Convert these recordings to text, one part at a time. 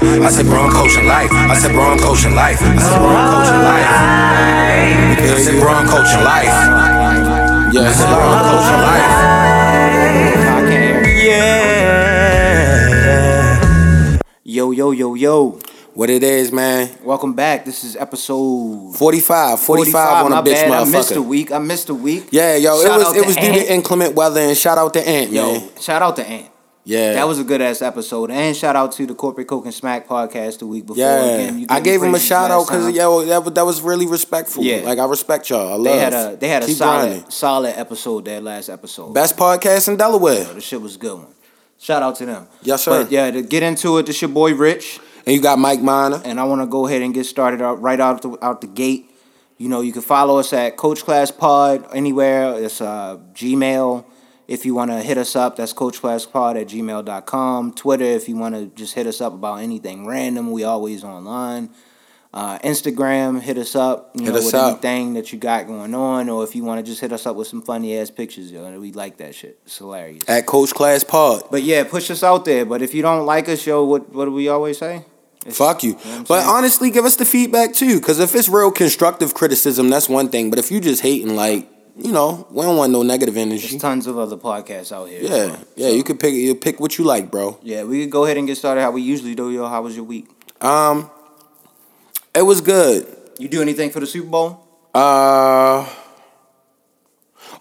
life. I said, bro, I'm coaching life. I said, bro, I'm coaching life. I said, bro, I'm coaching life. I said, bro, I'm coaching life. Yeah, I said, bro, I'm coaching life. I can't hear. yeah. Yo, yo, yo, yo. What it is, man? Welcome back. This is episode 45, 45, on my a bitch bad. I missed a week. I missed a week. Yeah, yo, Shout it was it to was due to inclement weather and shout out to Ant, Yo, man. shout out to Ant. Yeah. That was a good ass episode. And shout out to the Corporate Coke and Smack podcast the week before. yeah. Again, you I gave him a shout out because yo, that, was- that was really respectful. Yeah. Like I respect y'all. I love. they had a they had a Keep solid grinding. solid episode that last episode. best podcast in Delaware. The shit was a good one. Shout out to them. Yes, sir. But yeah, to get into it, this your boy Rich. And you got Mike Miner. and I want to go ahead and get started out right out the out the gate. You know, you can follow us at Coach Class Pod anywhere. It's uh, Gmail. If you want to hit us up, that's coachclasspod at gmail.com. Twitter, if you want to just hit us up about anything random, we always online. Uh, Instagram, hit us up. You Hit know, us with up. anything that you got going on, or if you want to just hit us up with some funny ass pictures, yo, we like that shit. It's hilarious. At Coach Class Pod. But yeah, push us out there. But if you don't like us, yo, what what do we always say? It's- Fuck you. know but saying? honestly, give us the feedback too. Because if it's real constructive criticism, that's one thing. But if you just hating, like, you know, we don't want no negative energy. There's tons of other podcasts out here. Yeah, yeah. You could pick. You pick what you like, bro. Yeah, we could go ahead and get started how we usually do. Yo, how was your week? Um, it was good. You do anything for the Super Bowl? Uh,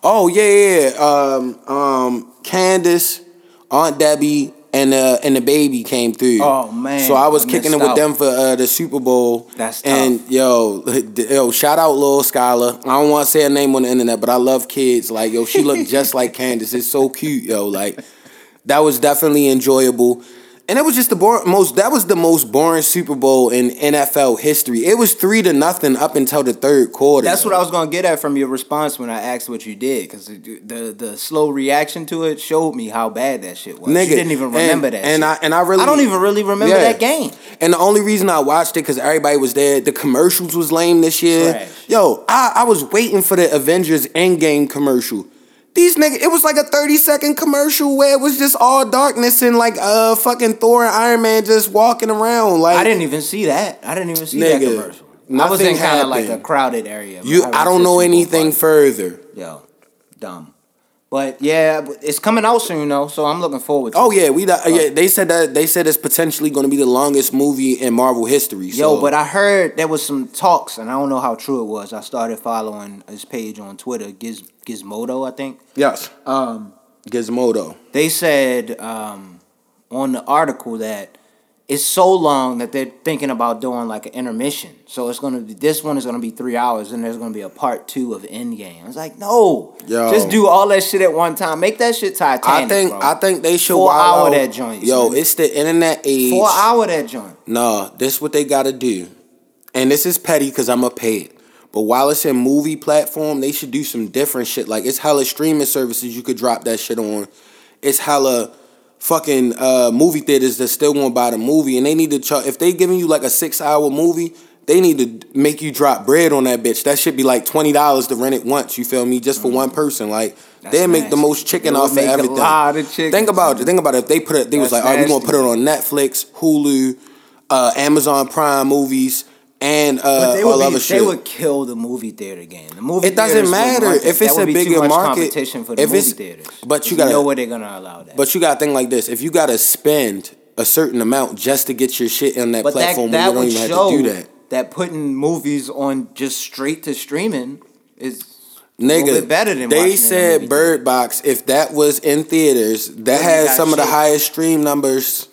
oh yeah, yeah. yeah. Um, um, Candace, Aunt Debbie, and uh, and the baby came through. Oh, man, So I was I kicking it with out. them for uh, the Super Bowl. That's tough. and yo, yo, shout out Lil Scholar. I don't want to say her name on the internet, but I love kids. Like yo, she looked just like Candace. It's so cute, yo. Like that was definitely enjoyable. And it was just the bor- most. That was the most boring Super Bowl in NFL history. It was three to nothing up until the third quarter. That's what I was gonna get at from your response when I asked what you did, because the, the the slow reaction to it showed me how bad that shit was. Nigga, you didn't even remember and, that. And shit. I and I really I don't even really remember Yeah. that game. And the only reason I watched it because everybody was there. The commercials was lame this year. Trash. Yo, I, I was waiting for the Avengers Endgame commercial. These niggas, it was like a 30 second commercial where it was just all darkness and like uh fucking Thor and Iron Man just walking around. Like I didn't even see that. I didn't even see that Nigga, commercial. I was in kind of like a crowded area. you was I don't know anything further. Yo, dumb. But yeah, it's coming out soon though, so I'm looking forward to Oh yeah, we uh, yeah, they said that they said it's potentially gonna be the longest movie in Marvel history. Yo, but I heard there was some talks, and I don't know how true it was. I started following his page on Twitter, Giz, Gizmodo, I think. Yes. Um, Gizmodo. they said um, on the article that it's so long that they're thinking about doing like an intermission. So it's gonna be this one is gonna be three hours, and there's gonna be a part two of Endgame. I was like, no, Yo. just do all that shit at one time. Make that shit Titanic. I think bro. I think they should Four hour that joint, Yo, son. it's the internet age. four hour that joint. Nah, this is what they gotta do. And this is petty because I'm a pay it. But while it's in movie platform, they should do some different shit. Like it's hella streaming services you could drop that shit on. It's hella fucking uh, movie theaters that still won't buy the movie, and they need to charge. If they giving you like a six hour movie, they need to make you drop bread on that bitch. That should be like twenty dollars to rent it once. You feel me? Just for one person. Like That's they make the most chicken They would off of make a everything. lot of chicken, Think about it. Think about it. If they put it, they was That's like, "All right, we gonna put it on Netflix, Hulu, uh, Amazon Prime movies, and uh, they all would, other be, shit." they would kill the movie theater game. The movie It doesn't matter if it's a be bigger market, competition for the if movie theaters. but you you gotta- know where they're gonna allow that. But you gotta think like this: if you gotta spend a certain amount just to get your shit on that But platform, that, that you don't even have to do that. that putting movies on just straight to streaming is a little Nigga, bit better than they said Bird Box. If that was in theaters, that has got some of the highest stream numbers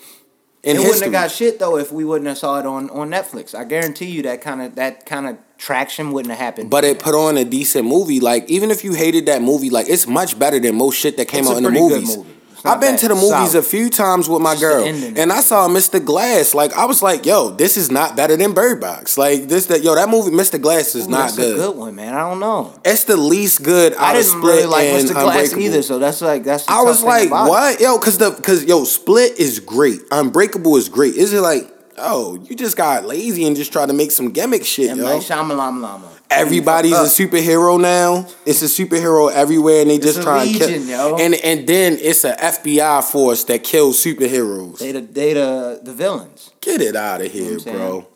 in it wouldn't have got shit though if we wouldn't have saw it on, on Netflix. I guarantee you that kind of that kind of traction wouldn't have happened. But it put on a decent movie. Like even if you hated that movie, like it's much better than most shit that came It's out in the movies. movie. I've been to the movies solid. a few times with my girl, and I saw Mr. Glass. Like I was like, "Yo, this is not better than Bird Box." Like this, that yo, that movie, Mr. Glass, is Ooh, not that's good. a good one, man. I don't know. It's the least good. I out of didn't Split really like Mr. Glass either, so that's like that's. The I was like, what, yo? Because the because yo, Split is great. Unbreakable is great. Is it like oh, you just got lazy and just tried to make some gimmick shit, M. yo. Night Shyamalan Lama. Everybody's a superhero now. It's a superhero everywhere, and they just try and kill. yo. And and then it's a FBI force that kills superheroes. They the they the the villains. Get it out of here, what I'm bro.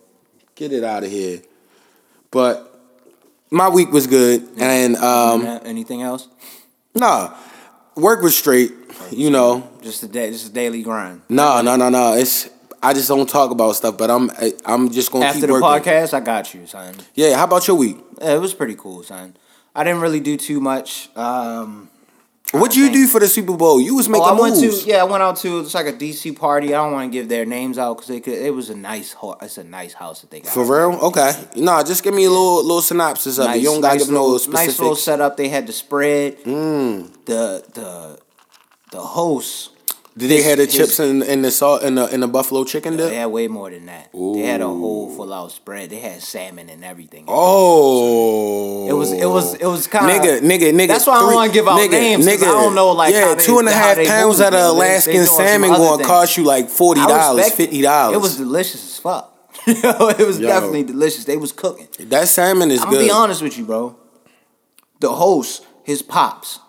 Get it out of here. But my week was good, and um, Anything else? nah, work was straight. You know, Just a day, just a daily grind. no, no, no, no. It's I just don't talk about stuff, but I'm I, I'm just gonna After keep the working. podcast, I got you, son. Yeah. How about your week? Yeah, it was pretty cool, son. I didn't really do too much. Um, What you do for the Super Bowl? You was oh, making I went moves. to yeah, I went out to it's like a DC party. I don't want to give their names out because it could. It was a nice, ho- it's a nice house that they got. For real? Okay. Nah, just give me a little little synopsis of it. You don't gotta give no little, specifics. Nice little setup. They had the spread. Mm. The the the host. Did they have the his- chips and, and the salt and the and the buffalo chicken dip? They had way more than that. They had a whole full out spread. They had salmon and everything. Oh, It was it was it was kind of nigga, nigga, nigga. That's why I don't wanna give out nigga, names, Nigga, I don't know, like, yeah, they- two and a half pounds of the know, they- they Alaskan salmon other gonna cost you like forty dollars, fifty dollars. It was delicious as fuck. it was Yo. definitely delicious. They was cooking. that salmon is I'm good. gonna be honest with you, bro. The host, his pops, his,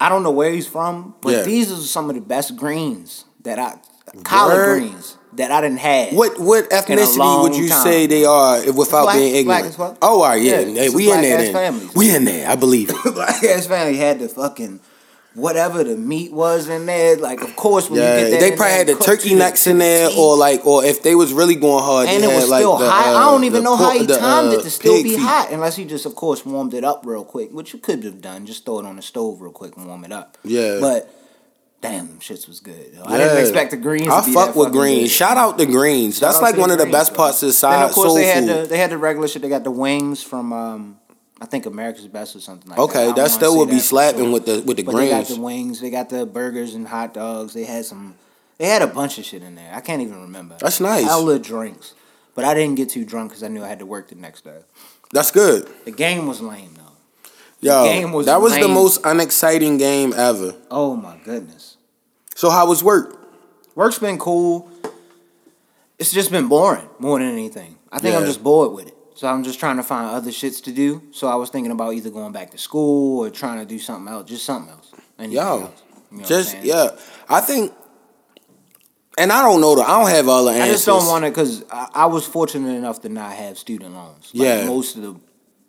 I don't know where he's from, but Yeah. these are some of the best greens that I collard Word. greens that I didn't have. What what ethnicity would you time. say they are without Black- being black ignorant? as fuck. Oh, all right, yeah, Yeah, Hey, we in there then. families. We in there. I believe it. Black ass family had the fucking whatever the meat was in there. Like, of course, when Yeah, you get that they probably had the turkey necks in there, or like, or if they was really going hard, and it had was like still the, hot. uh, I don't even know how he the, timed uh, it to still be feet. hot, unless he just, of course, warmed it up real quick, which you could have done. Just throw it on the stove real quick and warm it up. Yeah. but damn, them shits was good. I didn't expect the greens. I to be fuck with greens. good. Shout out the greens. That's out like one of the greens, best parts of the Then side of course they had food. the they had the regular shit. They got the wings from um, I think America's Best or something like that. Okay, that still would be slapping with the with the But they got greens. the wings. They got the burgers and hot dogs. They had some. They had a bunch of shit in there. I can't even remember. That's nice. Hella drinks, but I didn't get too drunk because I knew I had to work the next day. That's good. The game was lame though. Yo, game was that was the most unexciting game ever. Oh my goodness. So how was work? Work's been cool. It's just been boring more than anything. I think I'm just bored with it. So I'm just trying to find other shits to do. So I was thinking about either going back to school or trying to do something else, just something else. Anything Yo, else. You know just yeah. I think, and I don't know. The, I don't have all the answers. I just don't want to because I, I was fortunate enough to not have student loans. Like Yeah. most of the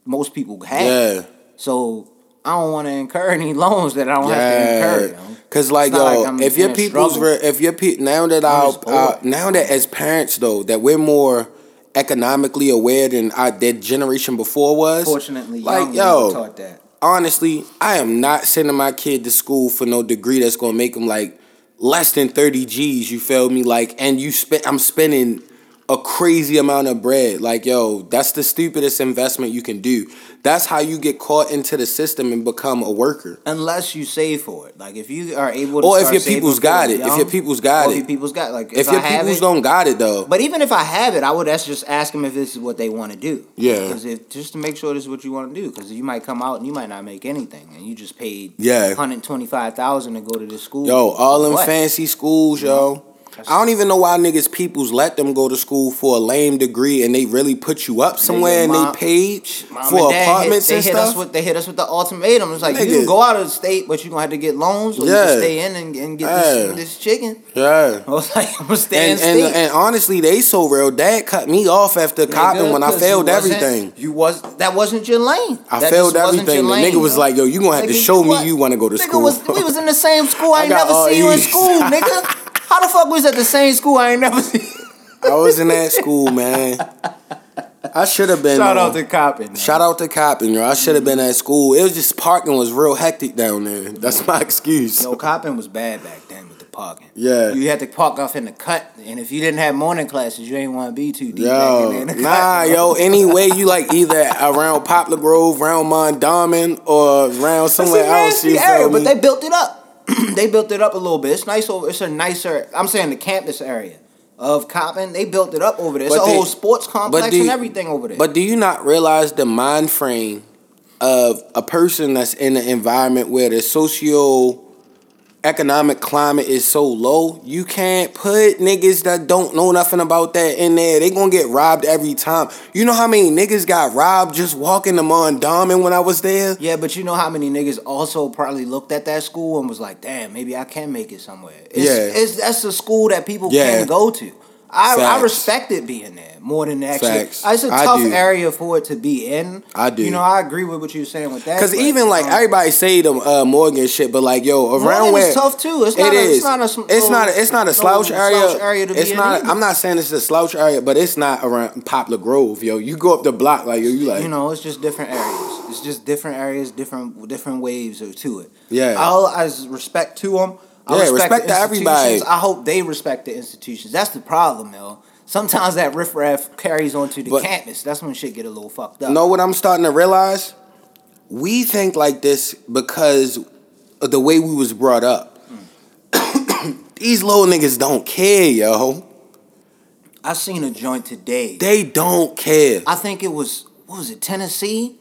most people have. Yeah. So I don't want to incur any loans that I don't have to incur. You know? cause like yo, like if your people's re- if your pe- now that our bored. uh, now that as parents though that we're more economically aware than our that generation before was. Fortunately, like yo, taught that. honestly, I am not sending my kid to school for no degree that's gonna make him like less than thirty G's. You feel me? Like, and you spend, I'm spending a crazy amount of bread. Like, yo, that's the stupidest investment you can do. That's how you get caught into the system and become a worker. Unless you save for it, like if you are able to, Or if your people's got it it. If your people's got it. If your people's got like If, if, your I have people's it, don't got it though, But even if I have it, I would that's just ask them if this is what they want to do. Yeah. Because if just to make sure this is what you want to do, because you might come out and you might not make anything, and you just paid Yeah. hundred twenty five thousand to go to this school. yo, all them What? fancy schools, yo. I don't even know why niggas peoples let them go to school for a lame degree and they really put you up somewhere and they paid Mom for and apartments hit, and stuff. us with they hit us with the ultimatum. It's like you can go out of the state, but you're gonna have to get loans, or you Yeah. can stay in and, and get Yeah. this, this chicken. yeah. I was like, I'm gonna stay And, in and, and honestly, they so real. Dad cut me off after copping when I failed you everything. You was that wasn't your lane. I That failed everything. The nigga was yo. like, yo, you gonna have to show me what? you wanna go to nigga school. Was, we was in the same school. I, I ain't never seen you in school, nigga. How the fuck we was at the same school? I ain't never seen. I was in that school, man. I should have been. Shout uh, out to Coppin. man. Shout out to Coppin, yo. I should have been at school. It was just parking was real hectic down there. That's my excuse. Yo, Coppin was bad back then with the parking. Yeah. You had to park off in the cut, and if you didn't have morning classes, you ain't want to be too deep back in, Yo, there in the nah, cut. yo. Anyway, you like either around Poplar Grove, around Mondawmin, or around It's a somewhere else. nasty You area, but they built it up. they built it up a little bit. It's nice over. It's a nicer. I'm saying the campus area of Coppin. They built it up over there. It's But a they- whole sports complex and everything over there. But do you not realize the mind frame of a person that's in an environment where the socio economic climate is so low, you can't put niggas that don't know nothing about that in there. They gonna get robbed every time. You know how many niggas got robbed just walking to Mondawmin when I was there? Yeah, but you know how many niggas also probably looked at that school and was like, "Damn, maybe I can make it somewhere." It's, Yeah. it's that's a school that people Yeah. can go to. I, I Facts. respect it being there more than actually. Facts. It's a tough area for it to be in. I do. You know, I agree with what you're saying with that. Cause even like um, everybody say the uh, Morgan shit, but like yo around Morgan where is tough too. It's it not a- it's is. not a it's no- not. A, it's not a no slouch area. slouch area to be it's in not. I'm not saying it's a slouch area, but it's not around Poplar Grove, yo. You go up the block, like yo, you like you know, it's just different areas. It's just different areas, different different waves to it. Yeah. I'll as respect to them. I Yeah, respect, respect the to everybody. institutions. I hope they respect the institutions. That's the problem, though. Sometimes that riffraff carries onto the But- campus. That's when shit get a little fucked up. know what I'm starting to realize? We think like this because of the way we was brought up. Hmm. These little niggas don't care, yo. I seen a joint today. They don't care. I think it was what was it Tennessee?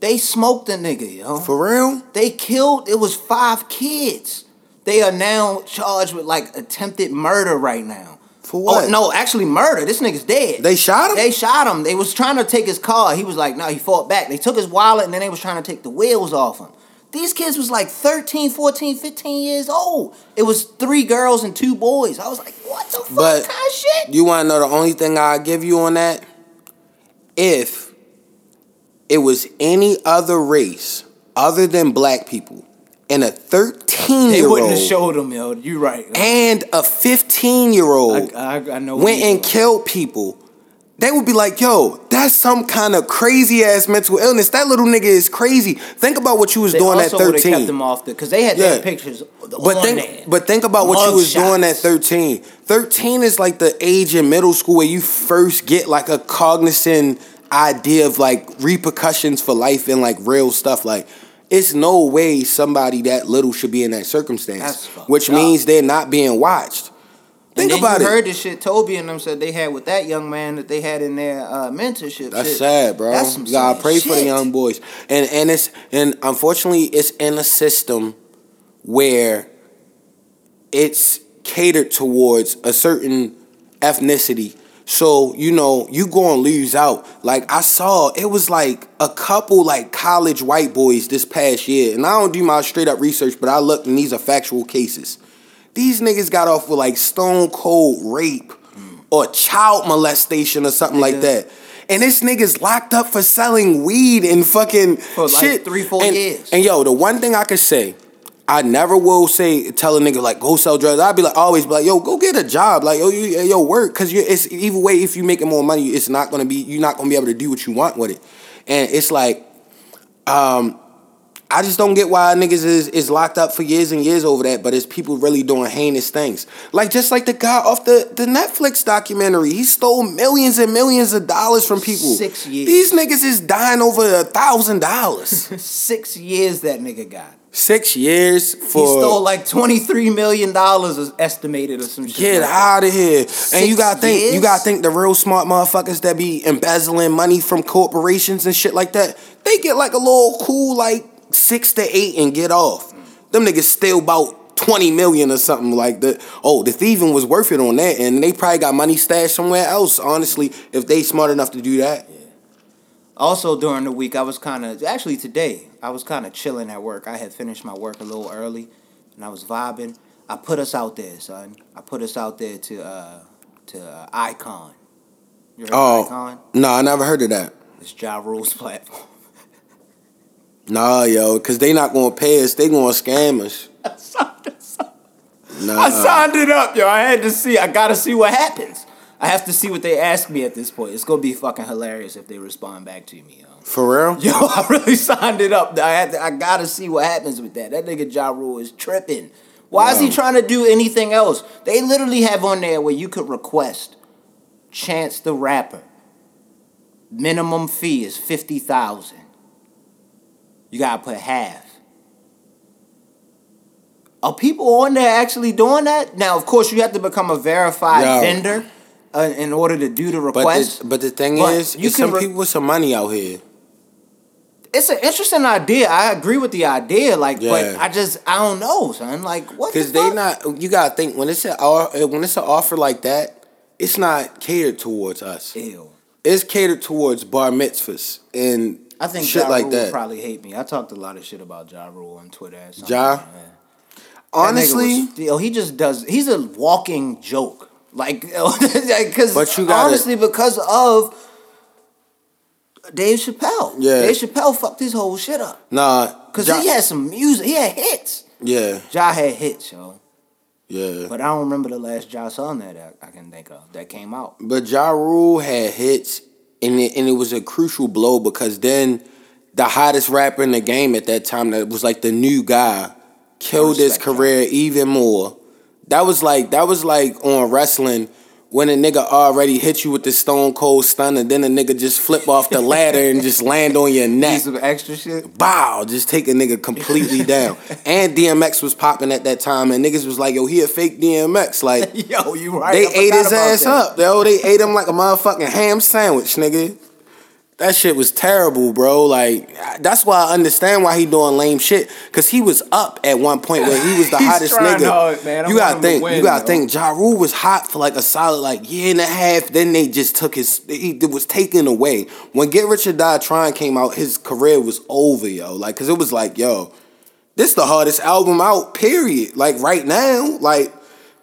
They smoked a nigga, yo. For real? They killed. It was five kids. They are now charged with like attempted murder right now. For oh, what? Oh no, actually murder. This nigga's dead. They shot him? They shot him. They was trying to take his car. He was like, no, he fought back. They took his wallet and then they was trying to take the wheels off him. These kids was like 13, 14, 15 years old. It was three girls and two boys. I was like, what the fuck But kind of shit? You want to know the only thing I give you on that? If it was any other race other than black people and a 13 year old. They wouldn't have showed him, yo. You're right. and a 15 year old went and killed people, they would be like, yo, that's some kind of crazy ass mental illness. That little nigga is crazy. Think about what you was They doing at also would've 13. kept them off the because they had Yeah. their pictures But on think, but think about what you was Mug doing at 13. 13 is like the age in middle school where you first get like a cognizant idea of like repercussions for life and like real stuff. Like, it's no way somebody that little should be in that circumstance, which up. means they're not being watched. Think and then about you it. heard the shit Toby and them said they had with that young man that they had in their uh, mentorship. That's shit. sad, bro. That's some sad pray for the young boys, and and it's and unfortunately it's in a system where it's catered towards a certain ethnicity. So you know you gonna lose out. Like I saw, it was like a couple like college white boys this past year, and I don't do my straight up research, but I looked and these are factual cases. These niggas got off with like stone cold rape or child molestation or something like that. And this nigga's locked up for selling weed and fucking For, like, shit. three, four and, years. And yo, the one thing I could say, I never will say tell a nigga like go sell drugs. I'd be like always be like yo go get a job like yo you, yo work because you it's either way if you making more money it's not gonna be you're not gonna be able to do what you want with it, and it's like, um, I just don't get why niggas is, is locked up for years and years over that, but it's people really doing heinous things. Like just like the guy off the, the Netflix documentary. He stole millions and millions of dollars from people. Six years. These niggas is dying over a thousand dollars. Six years that nigga got. Six years for he stole like twenty three million dollars estimated or some shit. Get like out of here. and you gotta think you gotta think the real smart motherfuckers that be embezzling money from corporations and shit like that, they get like a little cool like six to eight and get off. Them niggas steal about 20 million or something like that. Oh, the thieving was worth it on that, and they probably got money stashed somewhere else, honestly, if they smart enough to do that. Also during the week, I was kind of actually today I was kind of chilling at work. I had finished my work a little early, and I was vibing. I put us out there, son. I put us out there to uh to uh, Icon. You heard of Oh. Icon? No, I never heard of that. It's Ja Rule's platform. Nah, yo, cause they not gonna pay us, they gonna scam us. Nah. I signed it up, yo. I had to see. I gotta see what happens. I have to see what they ask me at this point. It's gonna be fucking hilarious if they respond back to me, yo. For real? Yo, I really signed it up. I had to, I gotta see what happens with that. That nigga Ja Rule is tripping. Why is he trying to do anything else? They literally have on there where you could request Chance the Rapper. Minimum fee is fifty thousand. You gotta put half. Are people on there actually doing that? Now, of course, you have to become a verified Yo. vendor uh, in order to do the But request. the, but the thing But is, you can some re- people with some money out here. It's an interesting idea. I agree with the idea, like, but I just I don't know, son. Like, what? Because the they not. You gotta think when it's a when it's an offer like that, it's not catered towards us. Ew. It's catered towards bar mitzvahs and I think shit ja like Rule that. probably hate me. I talked a lot of shit about Ja Rule on Twitter. Ja? Honestly, was- yo, he just does. He's a walking joke. Like, because But honestly, because of Dave Chappelle. Yeah. Dave Chappelle fucked his whole shit up. nah. Cause Ja- he had some music. He had hits. Yeah, Ja had hits, yo. yeah. But I don't remember the last Ja song that I, I can think of that came out. But Ja Rule had hits, and it, and it was a crucial blow because then the hottest rapper in the game at that time, that was like the new guy, killed his career even more. That was like that was like on wrestling when a nigga already hit you with the Stone Cold Stun, and then a nigga just flip off the ladder and just land on your neck. some extra shit. Bow, just take a nigga completely down. And DMX was popping at that time, and niggas was like, "Yo, he a fake DMX." Like Yo, you right. they ate his ass that. up, yo. They ate him like a motherfucking ham sandwich, nigga. That shit was terrible, bro. Like that's why I understand why he doing lame shit. Cause he was up at one point where he was the hottest nigga. hard, man. You gotta think. win, you gotta think. Ja Rule was hot for like a solid like year and a half. Then they just took his. He it was taken away. When Get Rich or Die Trying came out, his career was over, yo. Like, cause it was like, yo, this the hardest album out. Period. Like right now, like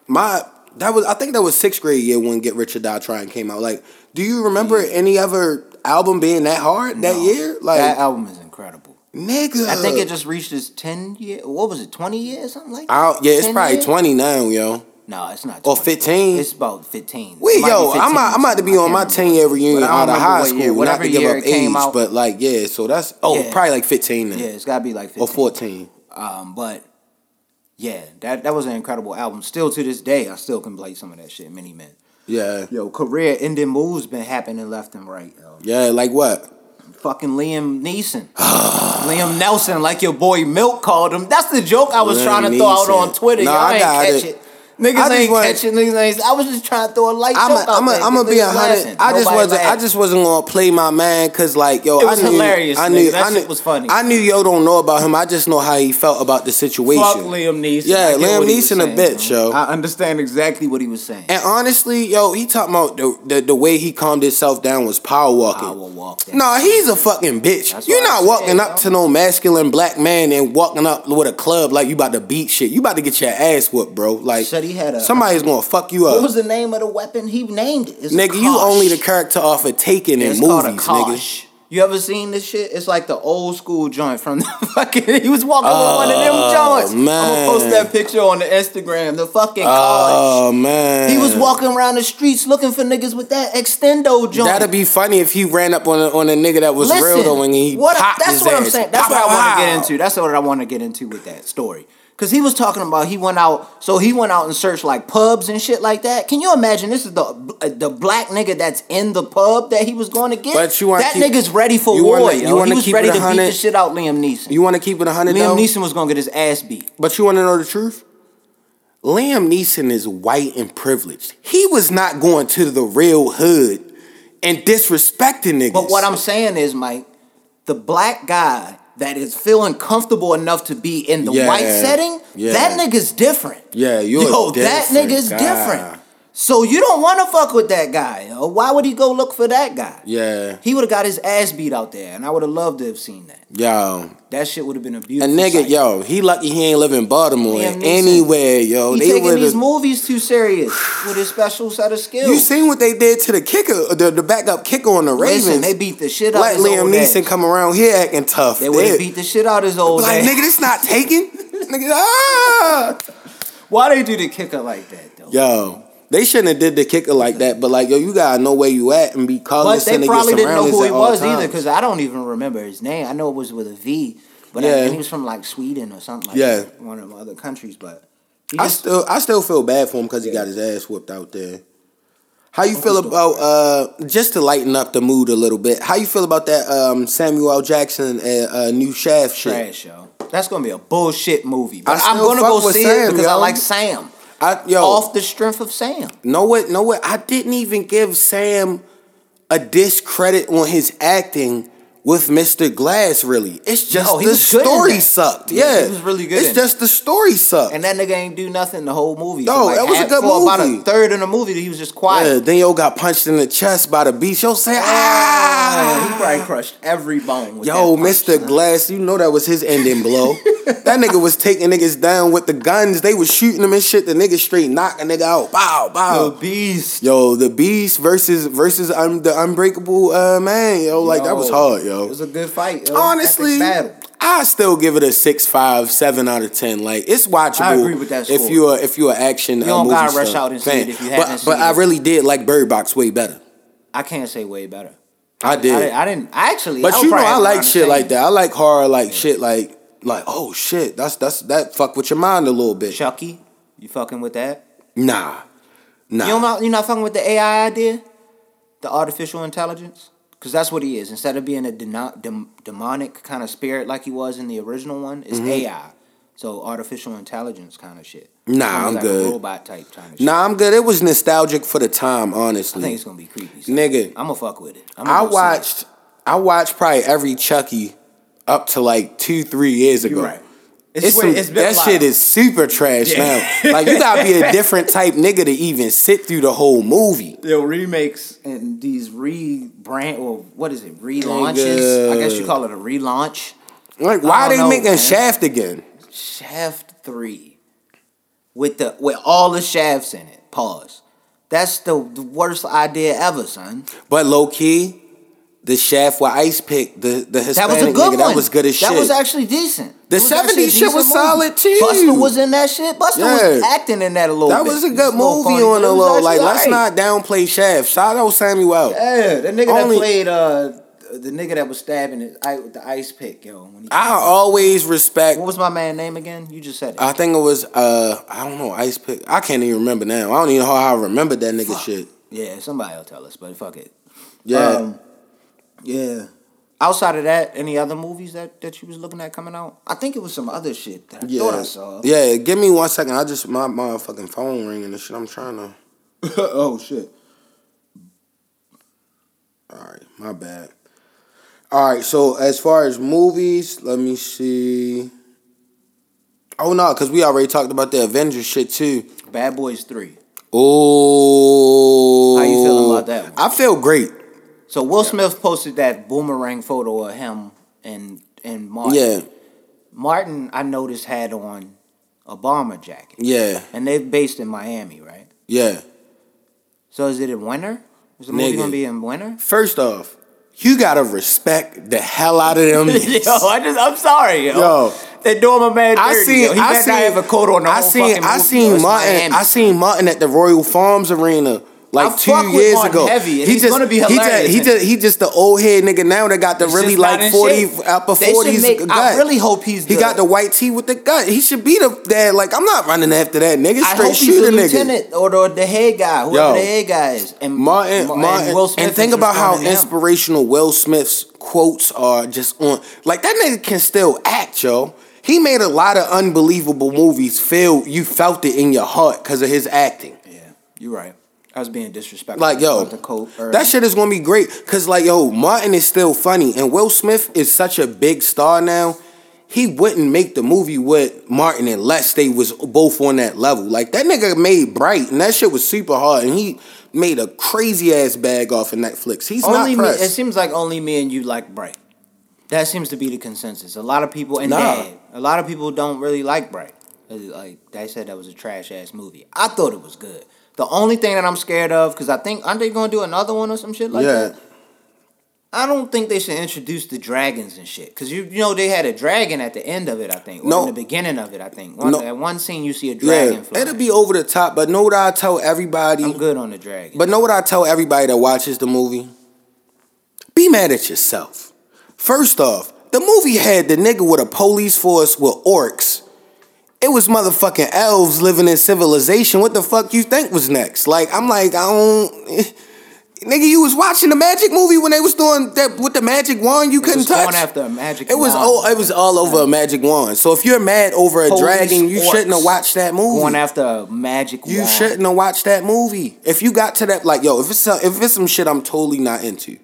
my that was I think that was sixth grade year when Get Rich or Die Trying came out. Like, do you remember mm. any other album being that hard that No. year? Like, that album is incredible. nigga, I think it just reached its ten year. What was it? Twenty years? Something like that. I yeah, it's probably years? twenty now, yo. No, it's not. Or 15? It's about fifteen. Wait, yo, be I'm 15, about, I'm about to be on my remember. ten year reunion out of high school. year. Not to give up age, out. but like yeah, so that's oh Yeah. probably like fifteen then Yeah, it's got to be like 15. or fourteen. Um, but yeah, that that was an incredible album. Still to this day, I still can play some of that shit. Many men. Yeah, Yo, career ending moves been happening left and right. Yo. yeah, like what? Fucking Liam Neeson. Liam Nelson, like your boy Milk called him. That's the joke I was Liam trying to throw out on Twitter. Y'all I ain't got catch it. it. Niggas ain't want- catching niggas. ain't- I was just trying to throw a light I'm joke out a, there. I'm a be a hundred. I just wasn't. I just wasn't gonna play my man because like yo, It was I knew, hilarious, I nigga. knew That I knew, shit was funny. I knew yo don't know about him. I just know how he felt about the situation. Fuck Liam Neeson. Yeah, Liam what he was Neeson a bitch, yo. I understand exactly what he was saying. And honestly, yo, he talking about the, the the way he calmed himself down was power walking. Power walk that Nah, he's a fucking bitch. That's You're not walking up to no masculine black man and walking up with a club like you about to beat shit. You about to get your ass whooped, bro. Like he had a- somebody's gonna fuck you up. What was the name of the weapon? He named it. It's nigga, you only the character off of Taken in It's movies, nigga. You ever seen this shit? It's like the old school joint from the fucking. He was walking with one of them Oh, joints. I'm gonna post that picture on the Instagram. The fucking Oh man, He was walking around the streets looking for niggas with that extendo joint. That'd be funny if he ran up on a, on a nigga that was Listen, real though, and he what popped that's his what I'm ass. saying. That's Pow, what I want to get into. That's what I want to get into with that story. Cause he was talking about he went out, so he went out and searched like pubs and shit like that. Can you imagine? This is the uh, the black nigga that's in the pub that he was going to get. But you that keep- nigga's ready for war. wanna- yo. he was keep ready to beat the shit out Liam Neeson. You want to keep it hundred Liam though? Neeson was gonna get his ass beat. But you want to know the truth? Liam Neeson is white and privileged. He was not going to the real hood and disrespecting niggas. But what I'm saying is, Mike, the black guy that is feeling comfortable enough to be in the Yeah, white setting, yeah. that nigga's different. Yeah, you're yo, a that different nigga's guy. different. So you don't want to fuck with that guy. Yo. Why would he go look for that guy? Yeah, He would have got his ass beat out there, and I would have loved to have seen that. yo, That shit would have been a beautiful. a nigga, sight. yo, he lucky he ain't live in Baltimore. Neeson. Anywhere, yo, he they taking would these movies too serious with his special set of skills. You seen what they did to the kicker, the, the backup kicker on the Ravens? Listen, they beat the shit out his Liam Neeson ass. come around here acting tough. They would have beat the shit out of his old like ass. nigga, this not taken. nigga, ah. Why they do the kicker like that though? Yo, they shouldn't have did the kicker like that. But like, yo, you gotta know where you at and be But cognizant they probably didn't know who he was either, because I don't even remember his name. I know it was with a V, but I, Yeah. and he was from like Sweden or something like Yeah. that, one of the other countries. But he I still, I still feel bad for him because he got his ass whooped out there. How you feel about uh just to lighten up the mood a little bit? How you feel about that um Samuel L. Jackson uh, uh, new Shaft shit? trash, yo. That's gonna be a bullshit movie. But I I'm gonna go see Sam, it because I like Sam. I yo, Off the strength of Sam. No what? no what? I didn't even give Sam a discredit on his acting with Mr. Glass. Really, it's just No, the was good in story sucked. Yeah, Yeah, he was really good It's just the story sucked. And that nigga ain't do nothing the whole movie. No, like that was a good for About movie. a third in the movie, he was just yeah, quiet. then yo got punched in the chest by the beast. Yo say ah. he probably crushed every bone. With Yo, punch, Mr. Glass, you know that was his ending blow. that nigga was taking niggas down with the guns. They was shooting them and shit. The nigga straight knock a nigga out. Bow, bow. The beast. Yo, the beast versus versus um, the unbreakable uh, man. Yo, like that was hard. Yo, It was a good fight. Yo. Honestly, I still give it a six, five, seven out of ten. Like it's watchable. I agree with that If you're if you're an action, You don't gotta rush out and see it if you but, haven't But seen I really did like Bird Box way better. I can't say way better. I did. I, didn't- I didn't. I actually. But I you know, I like shit like that. I like horror, like shit, like like oh shit, that's that's that fuck with your mind a little bit. Chucky, you fucking with that? Nah, nah. You don't not, you not fucking with the AI idea, the artificial intelligence, because that's what he is. Instead of being a deno- dem- demonic kind of spirit like he was in the original one, it's Mm-hmm. AI. So artificial intelligence kind of shit. Nah, I'm like good. A robot type kind of shit. Nah, I'm good. It was nostalgic for the time, honestly. I think it's gonna be creepy. son. Nigga. I'm gonna fuck with it. I'm gonna go see it. watched, I watched probably every Chucky up to like two, three years ago. Right. It's some- it's been that shit is super trash Yeah. now. Like you gotta be a different type nigga to even sit through the whole movie. Yo, remakes and these rebrand or what is it? Relaunches. I guess you call it a relaunch. Like why I they know, making man. Shaft again? Shaft three, with the with all the shafts in it. Pause. That's the, the worst idea ever, son. But low key, the Shaft with Ice Pick, the the Hispanic That was a good nigga, one. that was good as shit. That was actually decent. The was a 70s shit was movie. solid, too. Busta was in that shit. Busta was Yeah. acting in that a little that bit. was a good little movie funny, on the low. Like actually let's not downplay Shaft. Shout out Samuel. Yeah, the nigga Only- that played uh the nigga that was stabbing it I, with the ice pick, yo. When he, I always respect. what was my man name again? You just said it. I think it was uh I don't know Ice Pick. I can't even remember now. I don't even know how I remember that nigga shit. yeah, somebody will tell us, but fuck it. Yeah. Um, yeah. Outside of that, any other movies that, that you was looking at coming out? I think it was some other shit that I yeah. thought I saw. Yeah. Give me one second. I just my motherfucking phone ringing and shit. I'm trying to. oh shit. All right, my bad. All right, so as far as movies, let me see. Oh no, because we already talked about the Avengers shit too. Bad Boys Three. Oh, How you feeling about that one? I feel great. So Will Smith posted that boomerang photo of him and and Martin. Yeah, Martin, I noticed had on a bomber jacket, yeah, and they're based in Miami, right? yeah. So is it in winter? Is the movie gonna be in winter? First off, you gotta respect the hell out of them. yo, I just I'm sorry, yo. Yo. They're doing my man I dirty, seen, yo. He I seen, have a coat on the I seen, I seen Martin. I seen Martin at the Royal Farms Arena like I two years ago. heavy, and he's gonna be he just, he just, he just the old head nigga now that got the He's really like forty shape. upper forties gut. I really hope he's He got the white tee with the gut. He should be the dad. Like I'm not running after that nigga. I Straight hope he's the nigga. lieutenant or the, the head guy, whoever Yo. the head guy is. And Martin, and Martin, Will Smith and think about how responding to him. inspirational Will Smith's quotes are just on. Like that nigga can still act, yo. He made a lot of unbelievable movies. Feel you felt it in your heart because of his acting. Yeah, you're right. I was being disrespectful. Like yo, the coat that shit is gonna be great. Cause like yo, Martin is still funny, and Will Smith is such a big star now. He wouldn't make the movie with Martin unless they was both on that level. Like that nigga made Bright, and that shit was super hard, and he made a crazy ass bag off of Netflix. He's only not me. It seems like only me and you like Bright. That seems to be the consensus. A lot of people and Nah. Dad. A lot of people don't really like Bright. Like they said, that was a trash ass movie. I thought it was good. The only thing that I'm scared of, because I think aren't they going to do another one or some shit like yeah. that? I don't think they should introduce the dragons and shit. Cause you you know they had a dragon at the end of it, I think. Or No. in the beginning of it, I think. One, No. At one scene you see a dragon Yeah, flying. it'll be over the top, but know what I tell everybody? I'm good on the dragon. But know what I tell everybody that watches the movie? Be mad at yourself. First off, the movie had the nigga with a police force with orcs. It was motherfucking elves living in civilization. What the fuck you think was next? Like, I'm like, I don't. Nigga, you was watching the magic movie when they was doing that with the magic wand you It couldn't was touch. going after a magic it was wand. all it was all over a magic wand. So if you're mad over a dragon, you shouldn't have watched that movie. Going after a magic wand. You wand. shouldn't have watched that movie. If you got to that, like, yo, if it's some, if it's some shit I'm totally not into,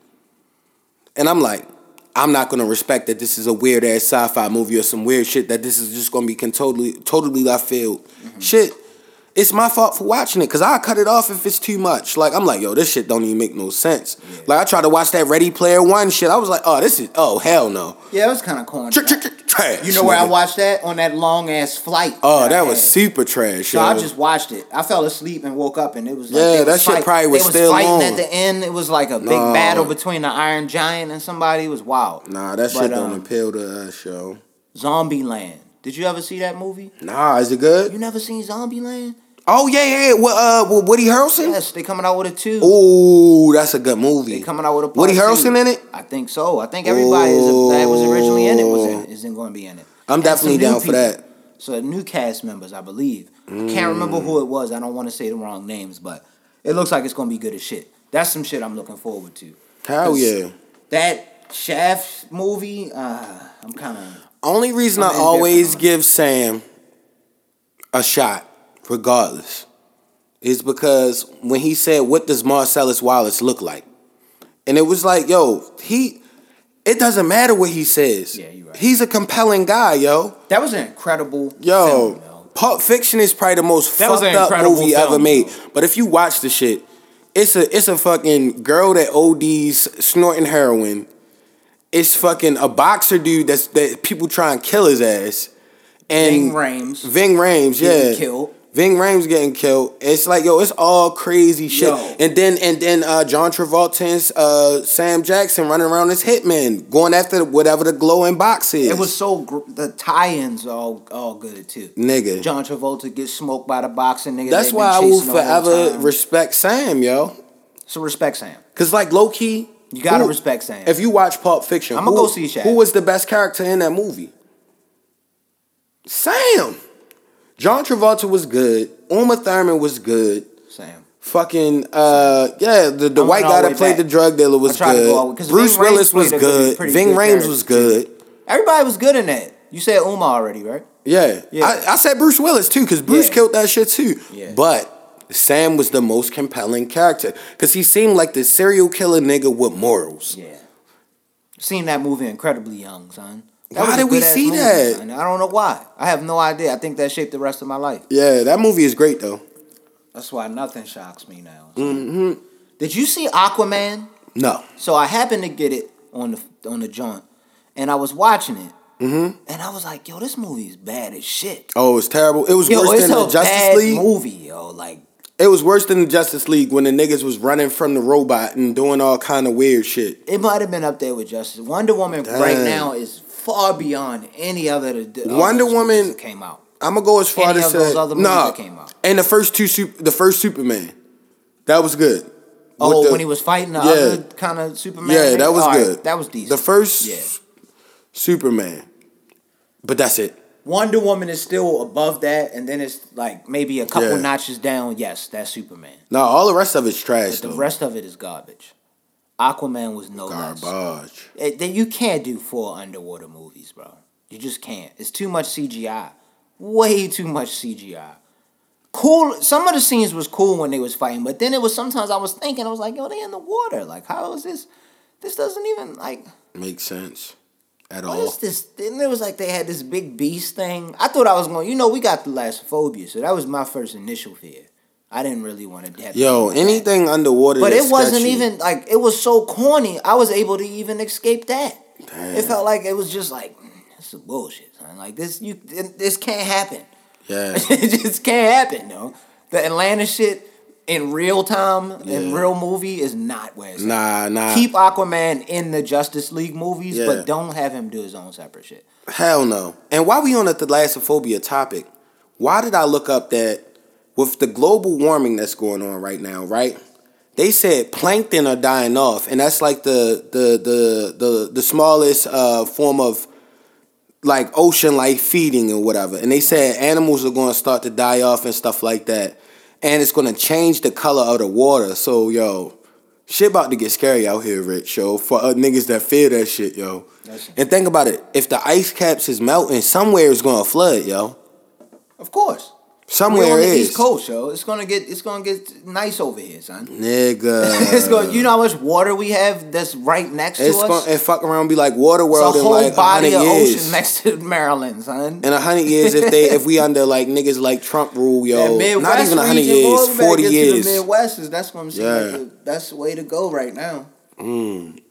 and I'm like, I'm not gonna respect that this is a weird ass sci-fi movie or some weird shit that this is just gonna be totally totally left field. Mm-hmm. Shit, it's my fault for watching it because I cut it off if it's too much. Like I'm like, yo, this shit don't even make no sense. Like I tried to watch that Ready Player One shit. I was like, oh, this is oh hell no. Yeah, it was kind of corny. Tr- tr- tr- Trash. You know where I watched that on that long ass flight. Oh, I that was super trash. So yo. I just watched it. I fell asleep and woke up, and it was like Yeah, that was shit fight- probably was they was still fighting on. at the end. It was like a big Nah. battle between the Iron Giant and somebody. It was wild. Nah, that shit But, don't um, appeal to us, yo. Zombieland. Did you ever see that movie? Nah, is it good? You never seen Zombieland? Oh yeah, yeah. What, uh, with Woody Harrelson? Yes, they coming out with a two. Ooh, that's a good movie. They coming out with a Woody two. Harrelson in it? I think so. I think everybody is that was originally in it was in, isn't going to be in it. I'm And definitely down for people. that. So new cast members, I believe. i Can't remember Mm. who it was. I don't want to say the wrong names, but it looks like it's going to be good as shit. That's some shit I'm looking forward to. Hell yeah. That Shaft movie, uh, I'm kind of Only reason I'm I always indifferent on it. give Sam a shot, regardless, is because when he said, "What does Marcellus Wallace look like?" and it was like, "Yo, he." It doesn't matter what he says. Yeah, you're right. He's a compelling guy, yo. that was an incredible Yo, film. Pulp Fiction is probably the most That fucked up movie ever film. made. But if you watch the shit, it's a it's a fucking girl that ODs snorting heroin. It's fucking a boxer dude that's that people try and kill his ass. And Ving Rhames Ving Rhames, yeah. getting killed. Ving Rhames getting killed. It's like yo, it's all crazy shit. Yo. And then and then uh, John Travolta and uh, Sam Jackson running around as hitmen, going after whatever the glowing box is. It was so gr- the tie-ins all all good too. nigga. John Travolta gets smoked by the boxing nigga. That's why I will chasing the whole forever respect Sam, yo. So respect Sam. Cause like low key, You gotta who- respect Sam. If you watch Pulp Fiction, I'ma who- go see Shaft. Who was the best character in that movie? Sam. John Travolta was good. Uma Thurman was good. Sam. Fucking uh yeah, the, the white guy that played back. the drug dealer was good. go all the way- good. 'cause Bruce Ving Willis was good- good. Ving good Rhames was good. Everybody was good in that. You said Uma already, right? Yeah. Yeah. I, I said Bruce Willis too, because Bruce Yeah. killed that shit too. Yeah. But Sam was the most compelling character. Because he seemed like the serial killer nigga with morals. Yeah. Seen that movie incredibly young, son. That Why did we see movie, that? son. I don't know why. I have no idea. I think that shaped the rest of my life. Yeah, that movie is great though. That's why nothing shocks me now. Mm-hmm. Did you see Aquaman? No. So I happened to get it on the on the joint, and I was watching it, mm-hmm. and I was like, "Yo, this movie is bad as shit." Oh, it's terrible. It was Yo, worse than a the Justice bad League. movie, yo. Like, It was worse than the Justice League when the niggas was running from the robot and doing all kind of weird shit. it might have been up there with Justice. Wonder Woman right now is far beyond any other. Wonder movies Woman- that came out. I'm gonna go as far as say those other movies nah. that came out. And the first two, the first Superman, that was good. Oh, the- when he was fighting the Yeah. other kind of Superman. Yeah, that was All right, good. that was decent. The first Yeah. Superman, but that's it. Wonder Woman is still above that, and then it's like maybe a couple Yeah. notches down. Yes, that's Superman. No, all the rest of it's trash But the though. rest of it is garbage. Aquaman was no. Garbage. Eh, then you can't do four underwater movies, bro. You just can't. It's too much CGI. Way too much CGI. Cool. Some of the scenes was cool when they was fighting, but then it was sometimes I was thinking I was like, yo, they in the water. Like, how is this? This doesn't even like. make sense at What all. is this? Then it was like they had this big beast thing. I thought I was going. You know, we got thalassophobia, so that was my first initial fear. I didn't really want to have. Yo, anything that. underwater. But it wasn't sketchy. even like it was so corny. I was able to even escape that. It felt like it was just like "Mm, this is bullshit, son. Like this, you this can't happen. Yeah. it just can't happen, no. The Atlantis shit in real time in real movie is not where it's at. Nah, nah. Keep Aquaman in the Justice League movies, Yeah. but don't have him do his own separate shit. Hell no. And while we on the thalassophobia topic, why did I look up that with the global warming that's going on right now, right? They said plankton are dying off, and that's like the the the the the smallest uh, form of like ocean life feeding or whatever. And they said animals are going to start to die off and stuff like that, and it's to change the color of the water. So yo, shit about to get scary out here, Rich. Yo, for uh, niggas that fear that shit, yo. And think about it. If the ice caps is melting, somewhere is gonna flood, yo. Of course. Somewhere we on the is. East Coast, yo. It's gonna get it's gonna get nice over here, son. Nigga. it's going. You know how much water we have that's right next It's to us. going to fuck around be like water world. it's a in whole like a body hundred of years. ocean next to Maryland, son. in a hundred years, if they if we under like niggas like Trump rule, yo, Midwest not even a hundred years, boy, we better forty years. The Midwest is that's what I'm saying. Yeah. Like, that's the way to go right now. Mm.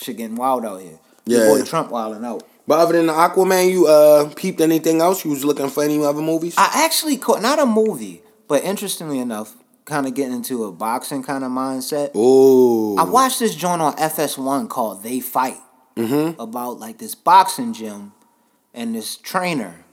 Shit getting wild out here. Yeah. Boy Trump wilding out. But other than the Aquaman, you uh peeped anything else? You was looking for any other movies? I actually caught not a movie, but interestingly enough, kind of getting into a boxing kind of mindset. oh, I watched this joint on FS1 called They Fight Mm-hmm. about like this boxing gym and this trainer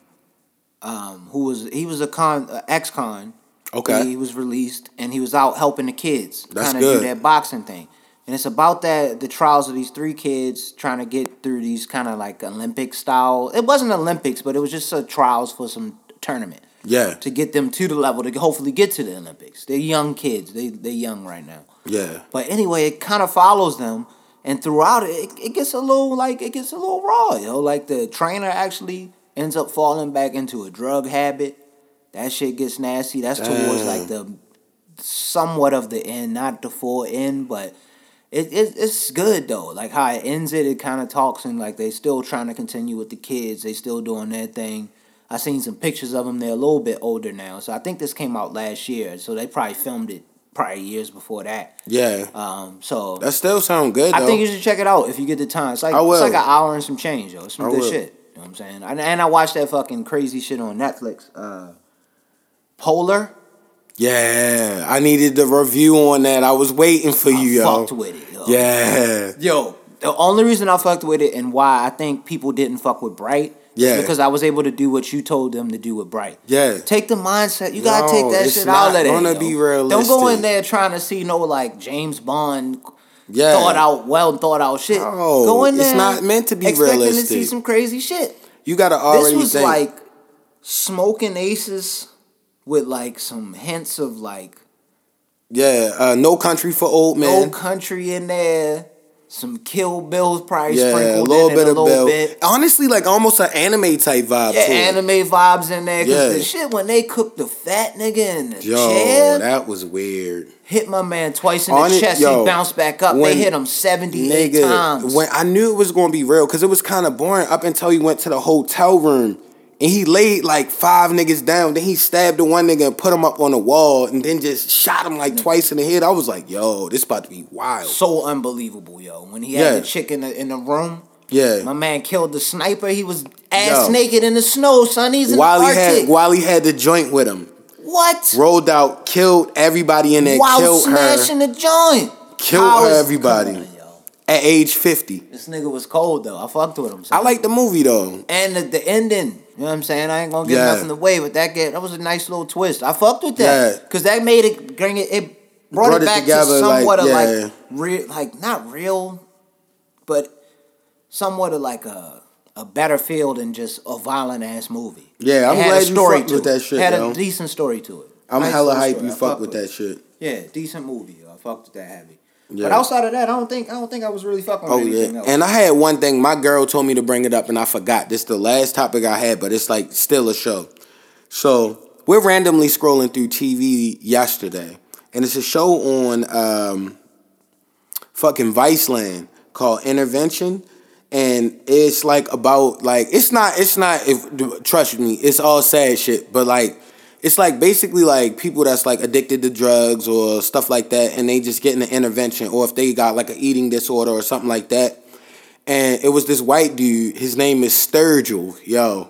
um, who was he was a con uh, ex con. Okay. He, he was released and he was out helping the kids kind of do that boxing thing. And it's about that the trials of these three kids trying to get through these kind of like Olympic style. It wasn't Olympics, but it was just a trials for some tournament Yeah, to get them to the level to hopefully get to the Olympics. They're young kids. They they're young right now. yeah, But anyway, it kind of follows them, and throughout it, it, it gets a little like it gets a little raw, You know, Like the trainer actually ends up falling back into a drug habit. That shit gets nasty. That's towards like the somewhat of the end, not the full end, but it, it it's good though. Like how it ends it, it kind of talks and like they still trying to continue with the kids. They still doing their thing. I seen some pictures of them. They're a little bit older now, so I think this came out last year. So they probably filmed it probably years before that. yeah. Um, so That still sound good. I think you should check it out if you get the time. It's like it's like an hour and some change, yo. It's some I good will. shit. You know what I'm saying? And, and I watched that fucking crazy shit on Netflix. Uh, Polar. Yeah, I needed the review on that. I was waiting for you, I yo. fucked with it, yo. Yeah, Yo, the only reason I fucked with it and why I think people didn't fuck with Bright Yeah. is because I was able to do what you told them to do with Bright. yeah. Take the mindset. You gotta No, take that shit out of there. gonna be Don't go in there trying to see no like James Bond Yeah. thought out, well thought out shit. No, go in it's not meant to be expecting to see some crazy shit. You gotta already this was think. like smoking aces with like some hints of like yeah, uh, no country for old men. old country in there. Some Kill Bills probably yeah, a sprinkled little in bit a of little Bill. bit. Honestly, like almost an anime type vibe Yeah, it. anime vibes in there. Cause Yeah. the shit when they cooked the fat nigga in the Yo, chair, that was weird. hit my man twice in On the it- chest, yo, he bounced back up. they hit him seventy eight times. when I knew it was gonna be real, cause it was kind of boring up until he went to the hotel room and he laid like five niggas down. Then he stabbed the one nigga and put him up on the wall, and then just shot him like mm. twice in the head. I was like, yo, this about to be wild. so unbelievable, yo. When he Yeah. had the chick in the in the room. Yeah. My man killed the sniper. He was ass Yo. naked in the snow, son. He's in while the he had while he had the joint with him, what? rolled out, killed everybody in there, While killed her smashing the joint. Killed her, everybody. On, at age fifty. This nigga was cold though. I fucked with him. son. I like the movie though. and the, the ending. You know what I'm saying? I ain't gonna give Yeah. nothing away, but that get that was a nice little twist. I fucked with that Yeah. because that made it bring it. It brought, Brought it it back together, to somewhat like, of yeah. like real, like not real, but somewhat of like a a better feel than just a violent ass movie. Yeah, I'm It glad you fucked with it. that shit, Had yo. a decent story to it. I'm Nice hella hype you fuck fuck with that shit. Yeah, decent movie. I fucked with that heavy. Yeah. But outside of that, I don't think I don't think I was really fucking Oh with yeah, else. and I had one thing. My girl told me to bring it up, and I forgot. This is the last topic I had, but it's like still a show. So we're randomly scrolling through TV yesterday, and it's a show on um, fucking Viceland called Intervention, and it's like about like it's not it's not if trust me, it's all sad shit, but like it's like basically like people that's like addicted to drugs or stuff like that, and they just getting an intervention, or if they got like an eating disorder or something like that. And it was this white dude. His name is Sturgill. Yo,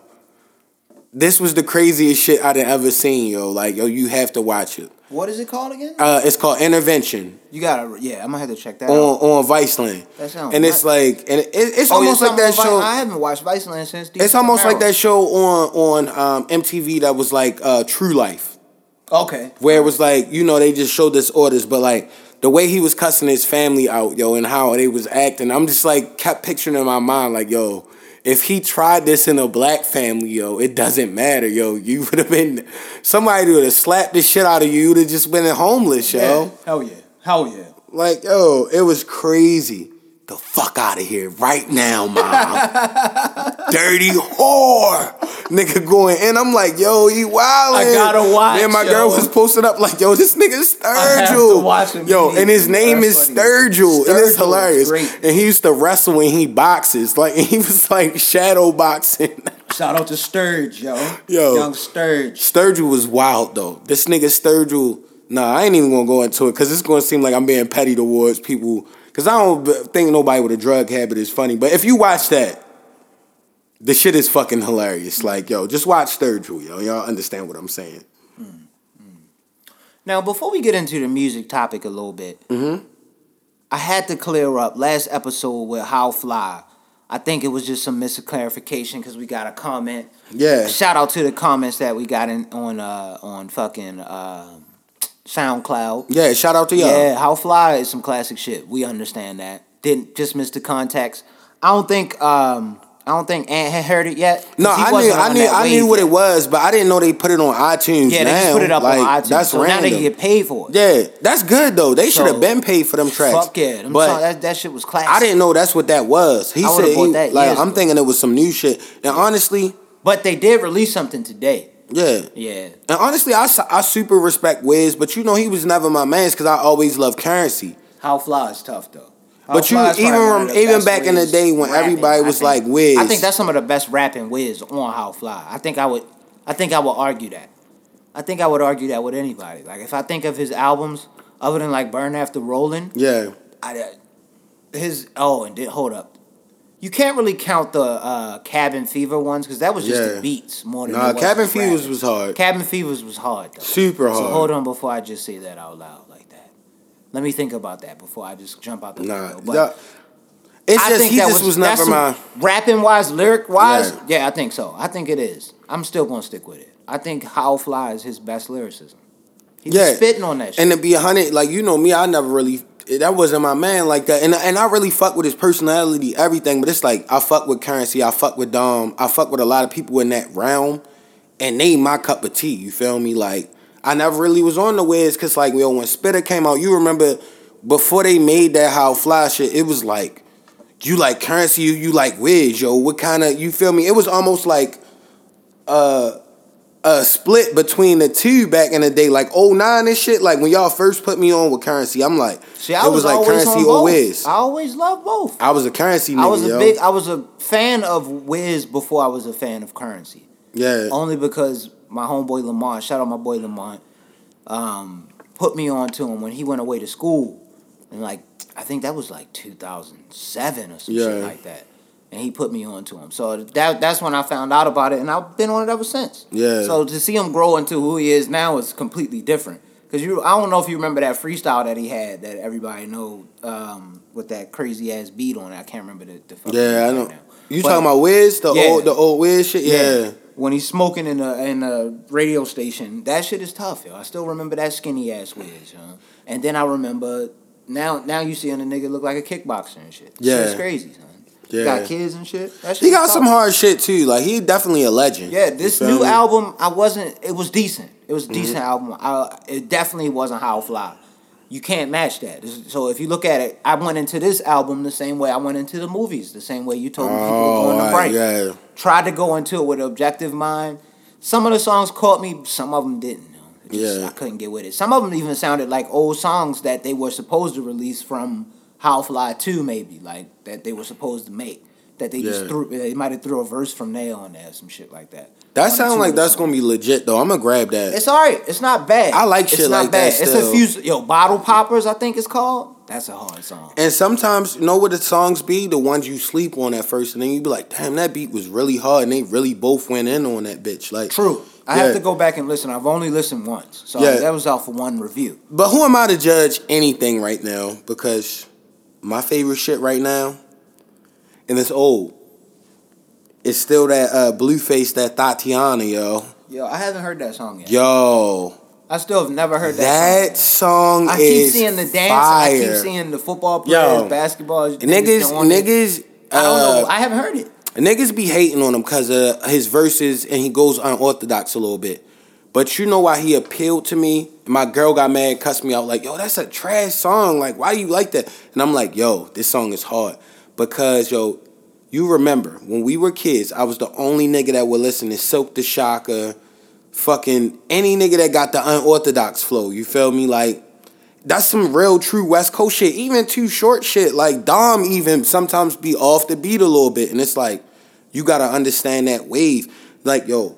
this was the craziest shit I'd ever seen. Yo, like yo, you have to watch it. What is it called again? Uh, it's called Intervention You gotta, yeah, I'm gonna have to check that on out. on Viceland. That sounds and it's like, and it, it's Oh, almost yeah, like that something show. I haven't watched Viceland since. It's almost like that show on on um, MTV that was like uh, True Life, Okay. where it was like you know they just showed disorders, but like the way he was cussing his family out, yo, and how they was acting, I'm just like kept picturing in my mind like, yo, if he tried this in a black family, yo, it doesn't matter, yo. You would have been somebody would have slapped the shit out of you. You'd have just been homeless, yo. Hell yeah. Hell yeah. Like, yo, it was crazy. The fuck out of here right now, mom. Dirty whore. Nigga going in. I'm like, yo, he wildin'. I gotta watch, And my yo. girl was posting up like, yo, this nigga have to Sturgill. watch him Yo, and his name That's is funny. Sturgill. And it's hilarious. And he used to wrestle and he boxes. Like, he was like shadow boxing. Shout out to Sturge, yo. Yo. Young Sturge. Sturgill was wild though. This nigga Sturgill. Nah, I ain't even gonna go into it because it's gonna seem like I'm being petty towards people. Cause I don't think nobody with a drug habit is funny. But if you watch that, the shit is fucking hilarious. Like yo, just watch Sturgill, yo. Y'all understand what I'm saying? Now, before we get into the music topic a little bit, Mm-hmm. I had to clear up last episode with How Fly. I think it was just some misclarification because we got a comment. Yeah. Shout out to the comments that we got in on uh on fucking uh, SoundCloud. Yeah. Shout out to y'all. Yeah, How Fly is some classic shit. We understand that. Didn't just miss the context. I don't think um I don't think Ant had heard it yet. No, I knew, I knew, I knew what yet. it was, but I didn't know they put it on iTunes. Yeah, they just put it up like, on iTunes. That's so random. now they get paid for it. yeah, that's good though. They should have been paid for them tracks. Fuck yeah, them but that, that shit was classic. I didn't know that's what that was. He I said, he- like, I'm ago. thinking it was some new shit. And honestly, But they did release something today. Yeah. Yeah. And honestly, I, I super respect Wiz, but you know he was never my man's because I always loved currency. How Fly is tough though. How But you even probably one rem- of the even back in the day when rapping, everybody was think. like Wiz. I think that's some of the best rapping Wiz on How Fly. I think I would I think I would argue that. I think I would argue that with anybody. Like if I think of his albums, other than like Burn After Rolling, yeah, I, uh, his oh and did hold up. You can't really count the uh, Cabin Fever ones because that was just Yeah. the beats more than nah, was Cabin Fevers was hard, Cabin Fevers was hard though. super hard. So hold on before I just say that out loud like that. Let me think about that before I just jump out the Nah, window. But that- it's I just think he that just was, never that's my. rapping wise, lyric wise. Yeah. Yeah. I think so. I think it is. I'm still gonna stick with it. I think How Fly is his best lyricism. He's Yeah, spitting on that shit. And to be a hundred, like you know me, I never really that wasn't my man like that. And and I really fuck with his personality, everything. But it's like I fuck with currency, I fuck with Dom, I fuck with a lot of people in that realm, and they my cup of tea. You feel me? Like I never really was on the Wiz because like yo when Spitter came out, you remember before they made that How Fly shit, it was like you like currency, you you like Wiz, yo. What kind of you feel me? It was almost like uh a split between the two back in the day, like 09 and shit. Like when y'all first put me on with currency, I'm like, See, I it was, was like currency or. Wiz. I always loved both. I was a currency nigga, I was a yo. big. I was a fan of Wiz before I was a fan of Currency. yeah, Only because my homeboy Lamont, shout out my boy Lamont, um, put me on to him when he went away to school, and like I think that was like 2007 or some Yeah. shit like that. And he put me on to him, so that that's when I found out about it, and I've been on it ever since. Yeah. So to see him grow into who he is now is completely different. Cause you, I don't know if you remember that freestyle that he had that everybody know um, with that crazy ass beat on it. I can't remember the. the fucking yeah, I know. right. You But- talking about Wiz, the Yeah. old, the old Wiz shit? Yeah, when he's smoking in a in a radio station, that shit is tough, yo. I still remember that skinny ass Wiz, yo. And then I remember now now you seeing a nigga look like a kickboxer and shit. Yeah. Shit's crazy, son. Yeah. Got kids and shit. Shit he got some hard shit too. Like he definitely a legend. Yeah, this new me? album, I wasn't. It was decent. It was a Mm-hmm. decent album. I, it definitely wasn't How Fly. You can't match that. So if you look at it, I went into this album the same way I went into the movies, the same way you told me people were Oh, going to right, break. yeah. Tried to go into it with an objective mind. Some of the songs caught me, some of them didn't. you know. It just- Yeah. I couldn't get with it. Some of them even sounded like old songs that they were supposed to release from How Fly 2, maybe, like that they were supposed to make. That they just threw, they might have threw a verse from there on there, some shit like that. That sounds like that's gonna be legit though. I'm gonna grab that. It's alright. It's not bad. I like It's shit not like that It's still. a few. Yo, bottle poppers. I think it's called. That's a hard song. and sometimes, you know what the songs be? The ones you sleep on at first, and then you be like, "Damn, that beat was really hard," and they really both went in on that bitch. Like, True. I Yeah. have to go back and listen. I've only listened once, so Yeah. that was out for one review. But who am I to judge anything right now? Because my favorite shit right now, and it's old. It's still that uh, Blueface, that Thotiana, yo. Yo, I haven't heard that song yet. Yo. I still have never heard that. That song. song I keep seeing the dance. Fire. I keep seeing the football players, Yo. basketball niggas, niggas, I don't know. uh, I haven't heard it. niggas be hating on him because of his verses and he goes unorthodox a little bit. But you know why he appealed to me? And my girl got mad, cussed me out, like, yo, that's a trash song. Like, why do you like that? And I'm like, yo, this song is hard. Because, yo, you remember when we were kids, I was the only nigga that would listen to Silk the Shocker, fucking any nigga that got the unorthodox flow. You feel me? Like, that's some real true West Coast shit. Even too short shit. Like Dom even sometimes be off the beat a little bit. And it's like, you gotta understand that wave. Like, yo,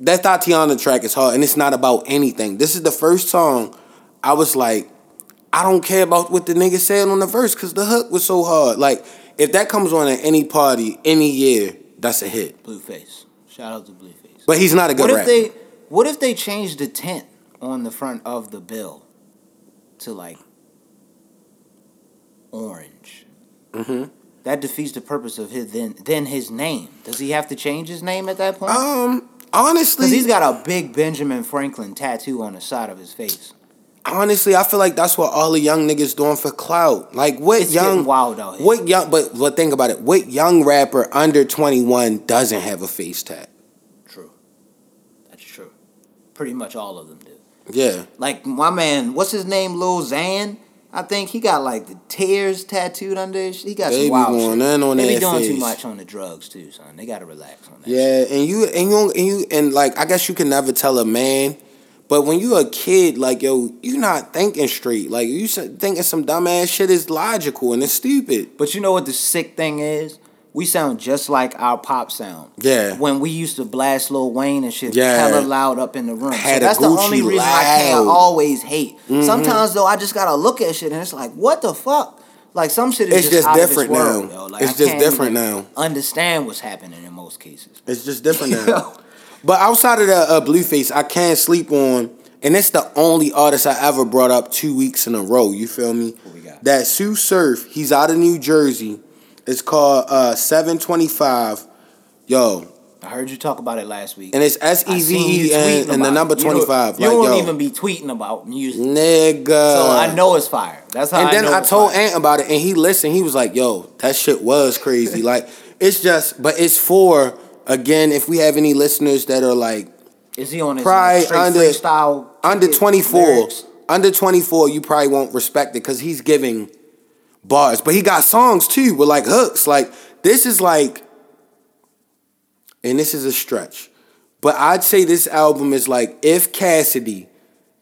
that Thotiana track is hard and it's not about anything. This is the first song I was like, I don't care about what the nigga said on the verse because the hook was so hard. Like, if that comes on at any party, any year, that's a hit. Blueface. Shout out to Blueface. But he's not a good What if rapper. they what if they changed the tint on the front of the bill to like orange? hmm That defeats the purpose of his then then his name. Does he have to change his name at that point? Um, honestly, Because he's got a big Benjamin Franklin tattoo on the side of his face. honestly, I feel like that's what all the young niggas doing for clout. Like what It's young wild out here. What young but but think about it. What young rapper under 21 doesn't have a face tat? True. That's true. Pretty much all of them do. Yeah. Like my man, what's his name? Lil Xan. I think he got like the tears tattooed under his. He got They some wild going shit. in on they be doing too much on the drugs too, son. They gotta relax on that. Yeah, and you and you and you and like I guess you can never tell a man, but when you a kid, like yo, you not thinking straight. Like you thinking some dumbass shit is logical and it's stupid. But you know what the sick thing is? We sound just like our pop sound. Yeah. When we used to blast Lil Wayne and shit Yeah. hella loud up in the room. So that's the only reason I can't loud. Mm-hmm. always hate. Sometimes though I just gotta look at shit and it's like, what the fuck? Like some shit is It's just, just different world, now. Like, It's I just different now. Understand what's happening in most cases. It's just different now. but outside of the uh, Blueface, I can't sleep on, and it's the only artist I ever brought up two weeks in a row. You feel me? What we got? That Sue Surf. He's out of New Jersey. It's called uh, 725. Yo, I heard you talk about it last week. and it's S E you E and, and the number it. You don't- 25. You like, don't yo, even be tweeting about music. nigga. so I know it's fire. That's how I know it. And I then I told fire. Ant about it, and he listened. He was like, "Yo, that shit was crazy." like, it's just, but it's for again. If we have any listeners that are like Is he on his Probably straight under- under twenty four, lyrics? under twenty four, you probably won't respect it because he's giving bars, but he got songs too with like hooks. Like this is like, and this is a stretch, but I'd say this album is like if Cassidy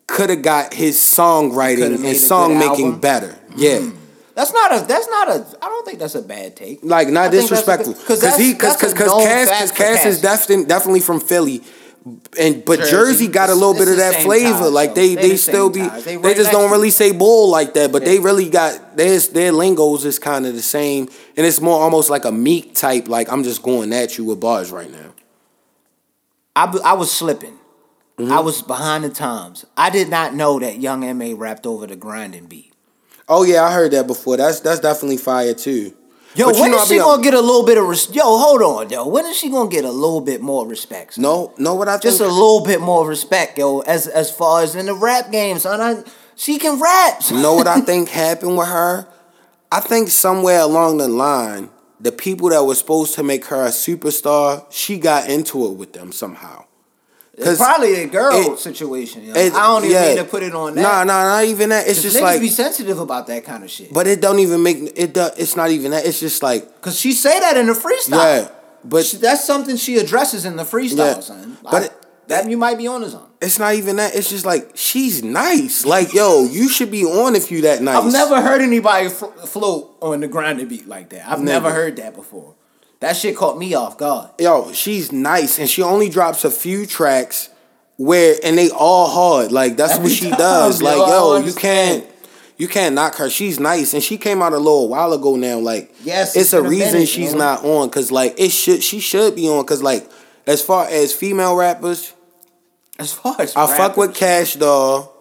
could have got his songwriting Coulda made a and song making better. Yeah. Hmm. That's not a. That's not a. I don't think that's a bad take. like not a disrespectful 'cause he because because Cass because for Cass is definitely definitely from Philly, and but Jersey. Jersey, got a little bit of that flavor. ties, like they They they the still be ties. They they, just don't really say bull like that. But they really got their their lingos is kind of the same, and it's more almost like a meek type. Like I'm just going at you with bars right now. I I was slipping. Mm-hmm. I was behind the times. I did not know that Young M.A rapped over the grinding beat. Oh yeah, I heard that before. That's that's definitely fire too. Yo, But know, is she gonna get a little bit of res- Yo, hold on, yo. When is she gonna get a little bit more respect? son? No, know what I think? just a little bit more respect, yo. As as far as in the rap game, son. I, she can rap. son. know what I think happened with her? I think somewhere along the line, the people that were supposed to make her a superstar, she got into it with them somehow. It's probably a girl it- situation. Yo. it- I don't even yeah. mean to put it on that. Nah, nah, not even that. It's just like, be sensitive about that kind of shit. but it don't even make it. Do, it's not even that. It's just like, Cause she say that in the freestyle. yeah, but She- that's something she addresses in the freestyle, Yeah. son. But it- that you might be on his own. it's not even that. It's just like she's nice. Like, yo, you should be on if you that nice. I've never heard anybody fl- float on the grinding beat like that. I've never. Never. heard that before. That shit caught me off guard. yo, she's nice, and she only drops a few tracks where, and they all hard. Like that's Every what she time, does. yo, Like, yo, you can't, you can't knock her. She's nice, and she came out a little while ago now. Like, Yes, it's it's a reason minute, she's yo. not on. Cause like it should, she should be on. Cause like, as far as female rappers, As far as I fuck with Kash Doll.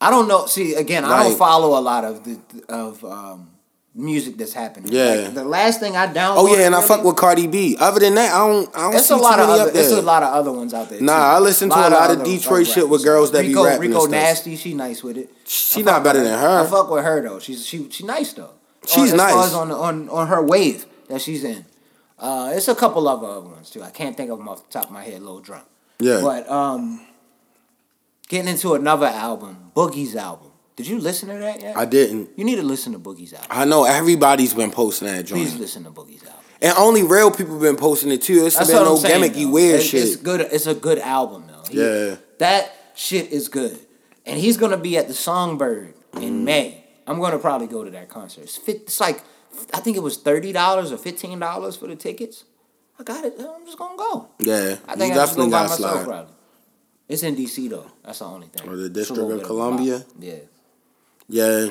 I don't know. See, again, I don't follow a lot of the of um, music that's happening. Yeah. Like, the last thing I downloaded. Oh yeah, and I fuck with Cardi B. Other than that, I don't. I don't It's see a lot too of other, it's a lot of other ones out there. Nah, too. I listen to a lot of other Detroit shit with girls that be Rico, rapping and Rico. Nasty, she nice with it. She I not better than her. I fuck with her though. She's she she nice though. She's Far nice. on, on on her wave that she's in. Uh, it's a couple of other ones too. I can't think of them off the top of my head. A Little drunk. Yeah. But um, getting into another album, Boogie's album. Did you listen to that yet? I didn't. you need to listen to Boogie's album. I know everybody's been posting that joint. Please listen to Boogie's album. And only real people been posting it too. It's That's been what no I'm saying. gimmicky though. weird It's- shit. It's good. It's a good album though. He- Yeah. that shit is good. And he's gonna be at the Songbyrd Mm. in May. I'm gonna probably go to that concert. It's, fit, it's like I think it was thirty dollars or fifteen dollars for the tickets. I got it. I'm just gonna go. yeah, I you think I just go definitely got myself. slide. Probably. It's in DC though. That's the only thing. Or the District of Columbia? Yeah. Yeah.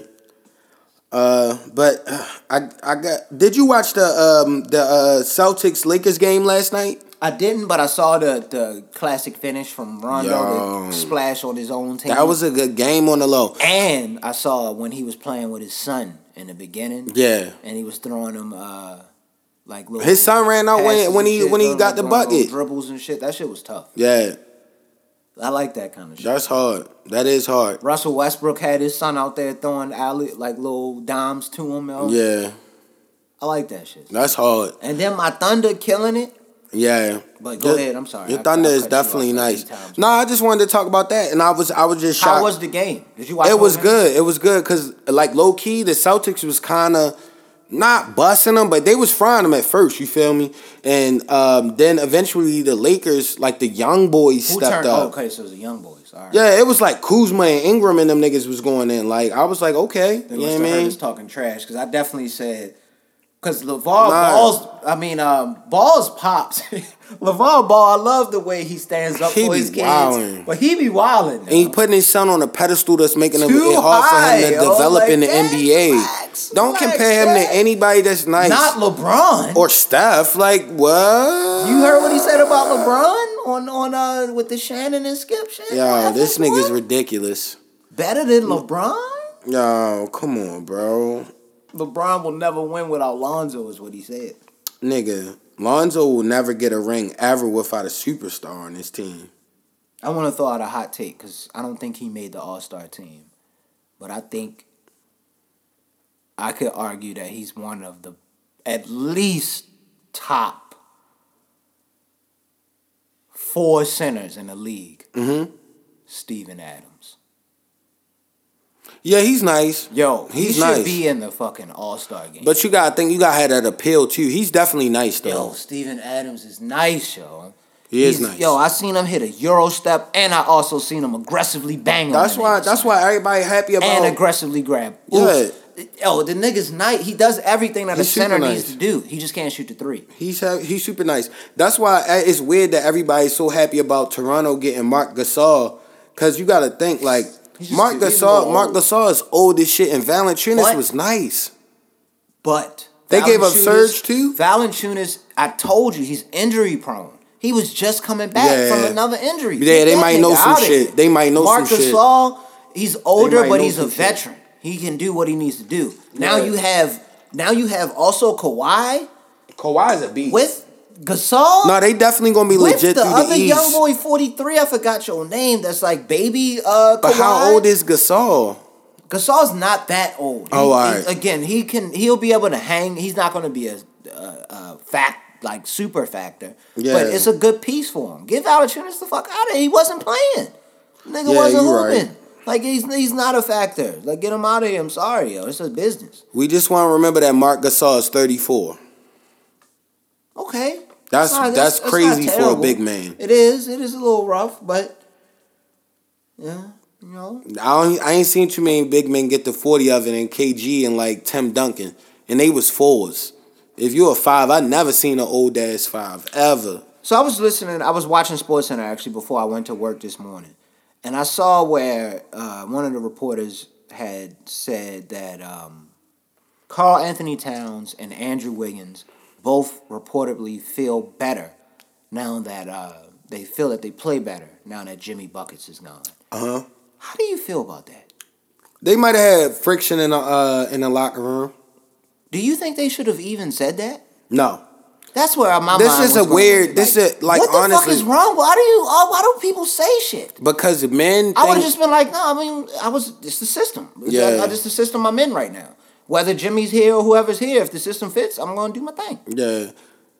Uh, but uh, I I got. Did you watch the um the uh, Celtics Lakers game last night? I didn't, but I saw the the classic finish from Rondo Yo. splash on his own team. That was a good game on the low. and I saw when he was playing with his son in the beginning. Yeah. and he was throwing him uh like little His son ran out when when he when he got the bucket. dribbles and shit. That shit was tough. Yeah, I like that kind of shit. that's hard. That is hard. Russell Westbrook had his son out there throwing alley like little dimes to him. Yo. Yeah, I like that shit. that's hard. And then my Thunder killing it. Yeah. But go ahead, I'm sorry. Your I- thunder I is cut you off definitely nice. No, I just wanted to talk about that, and I was I was just shocked. How was the game? Did you watch? it was game? good. It was good because like low key, the Celtics was kind of not busting them, but they was frying them at first. You feel me? And um, then eventually the Lakers, like the young boys, Who stepped turned? up. Okay, so it was the young boys. All right. Yeah, it was like Kuzma and Ingram and them niggas was going in. Like I was like, okay, They you know what I mean? talking trash because I definitely said because LaVar Nah. Ball's. I mean, um, Ball's pops. LaVar Ball, I love the way he stands up He for his kids, wildin'. but he be wilding. And he putting his son on a pedestal that's making Too it hard for him to yo. develop in the Like, NBA. relax, Don't relax, compare him Dad. to anybody that's nice Not LeBron. or Steph. Like what? you heard what he said about LeBron on on uh with the Shannon and Skip shit. Yo, this nigga's ridiculous. better than LeBron. Yo, come on, bro. LeBron will never win without Lonzo, is what he said. Nigga, Lonzo will never get a ring ever without a superstar on his team. I want to throw out a hot take because I don't think he made the All Star team, but I think I could argue that he's one of the at least top four centers in the league. Mm-hmm. Steven Adams. Yeah, he's nice. Yo, he's he should nice. be in the fucking All Star game. But you gotta think you gotta have that appeal too. He's definitely nice though. yo, Steven Adams is nice, yo. He is nice. Yo, I seen him hit a Euro step, and I also seen him aggressively bang that's why that's why everybody happy about and aggressively grab. Yeah. Yo, the nigga's nice. He does everything that He's a center super needs to do. He just can't shoot the three. He's he's super nice. That's why uh, it's weird that everybody's so happy about Toronto getting Marc Gasol, because you got to think like He's Marc Gasol. Marc. Gasol is old as shit, and Valanciunas But- was nice. But They gave up Surge, too? Valanciunas, I told you, he's injury prone. He was just coming back Yeah. from another injury. Yeah, Get they might know some shit. They might know Marc some shit. Marc Gasol, he's older, but he's a some shit. veteran. He can do what he needs to do. Now Yeah. you have now you have also Kawhi Kawhi's a beast. with Gasol. no, they definitely gonna be legit the other the young boy, forty three. I forgot your name. That's like baby. Uh, but how old is Gasol? Gasol's not that old. Oh, He- all he- Again, he can. He'll be able to hang. He's not to be a, a, a fact like super factor. Yeah. But it's a good piece for him. Give Valanciunas the fuck out of here. He wasn't playing. Nigga Yeah, wasn't you right. hooping. Like he's he's not a factor. Like get him out of here. I'm sorry, yo. It's a business. We just want to remember that Marc Gasol is thirty four. Okay. That's Nah, that's, not crazy for a big man. It is. It is a little rough, but yeah, you know. I I ain't seen too many big men get to forty of it in KG and like Tim Duncan, and they was fours. If you're a five, I never seen an old ass five ever. So I was listening. I was watching Sports Center actually before I went to work this morning, and I saw where uh, one of the reporters had said that um, Karl-Anthony Towns and Andrew Wiggins both reportedly feel better now that uh, they feel that they play better now that Jimmy Buckets is gone. Uh huh. How do you feel about that? They might have had friction in the uh, in the locker room. Do you think they should have even said that? No, That's where my This mind is a weird- it. this is, like, what the fuck is wrong? Why do you? uh, Why do people say shit? because men. I would have just been like, no, I mean, I was, it's the system. It's Yeah. yeah. just the system I'm in right now. Whether Jimmy's here or whoever's here, if the system fits, I'm to do my thing. Yeah.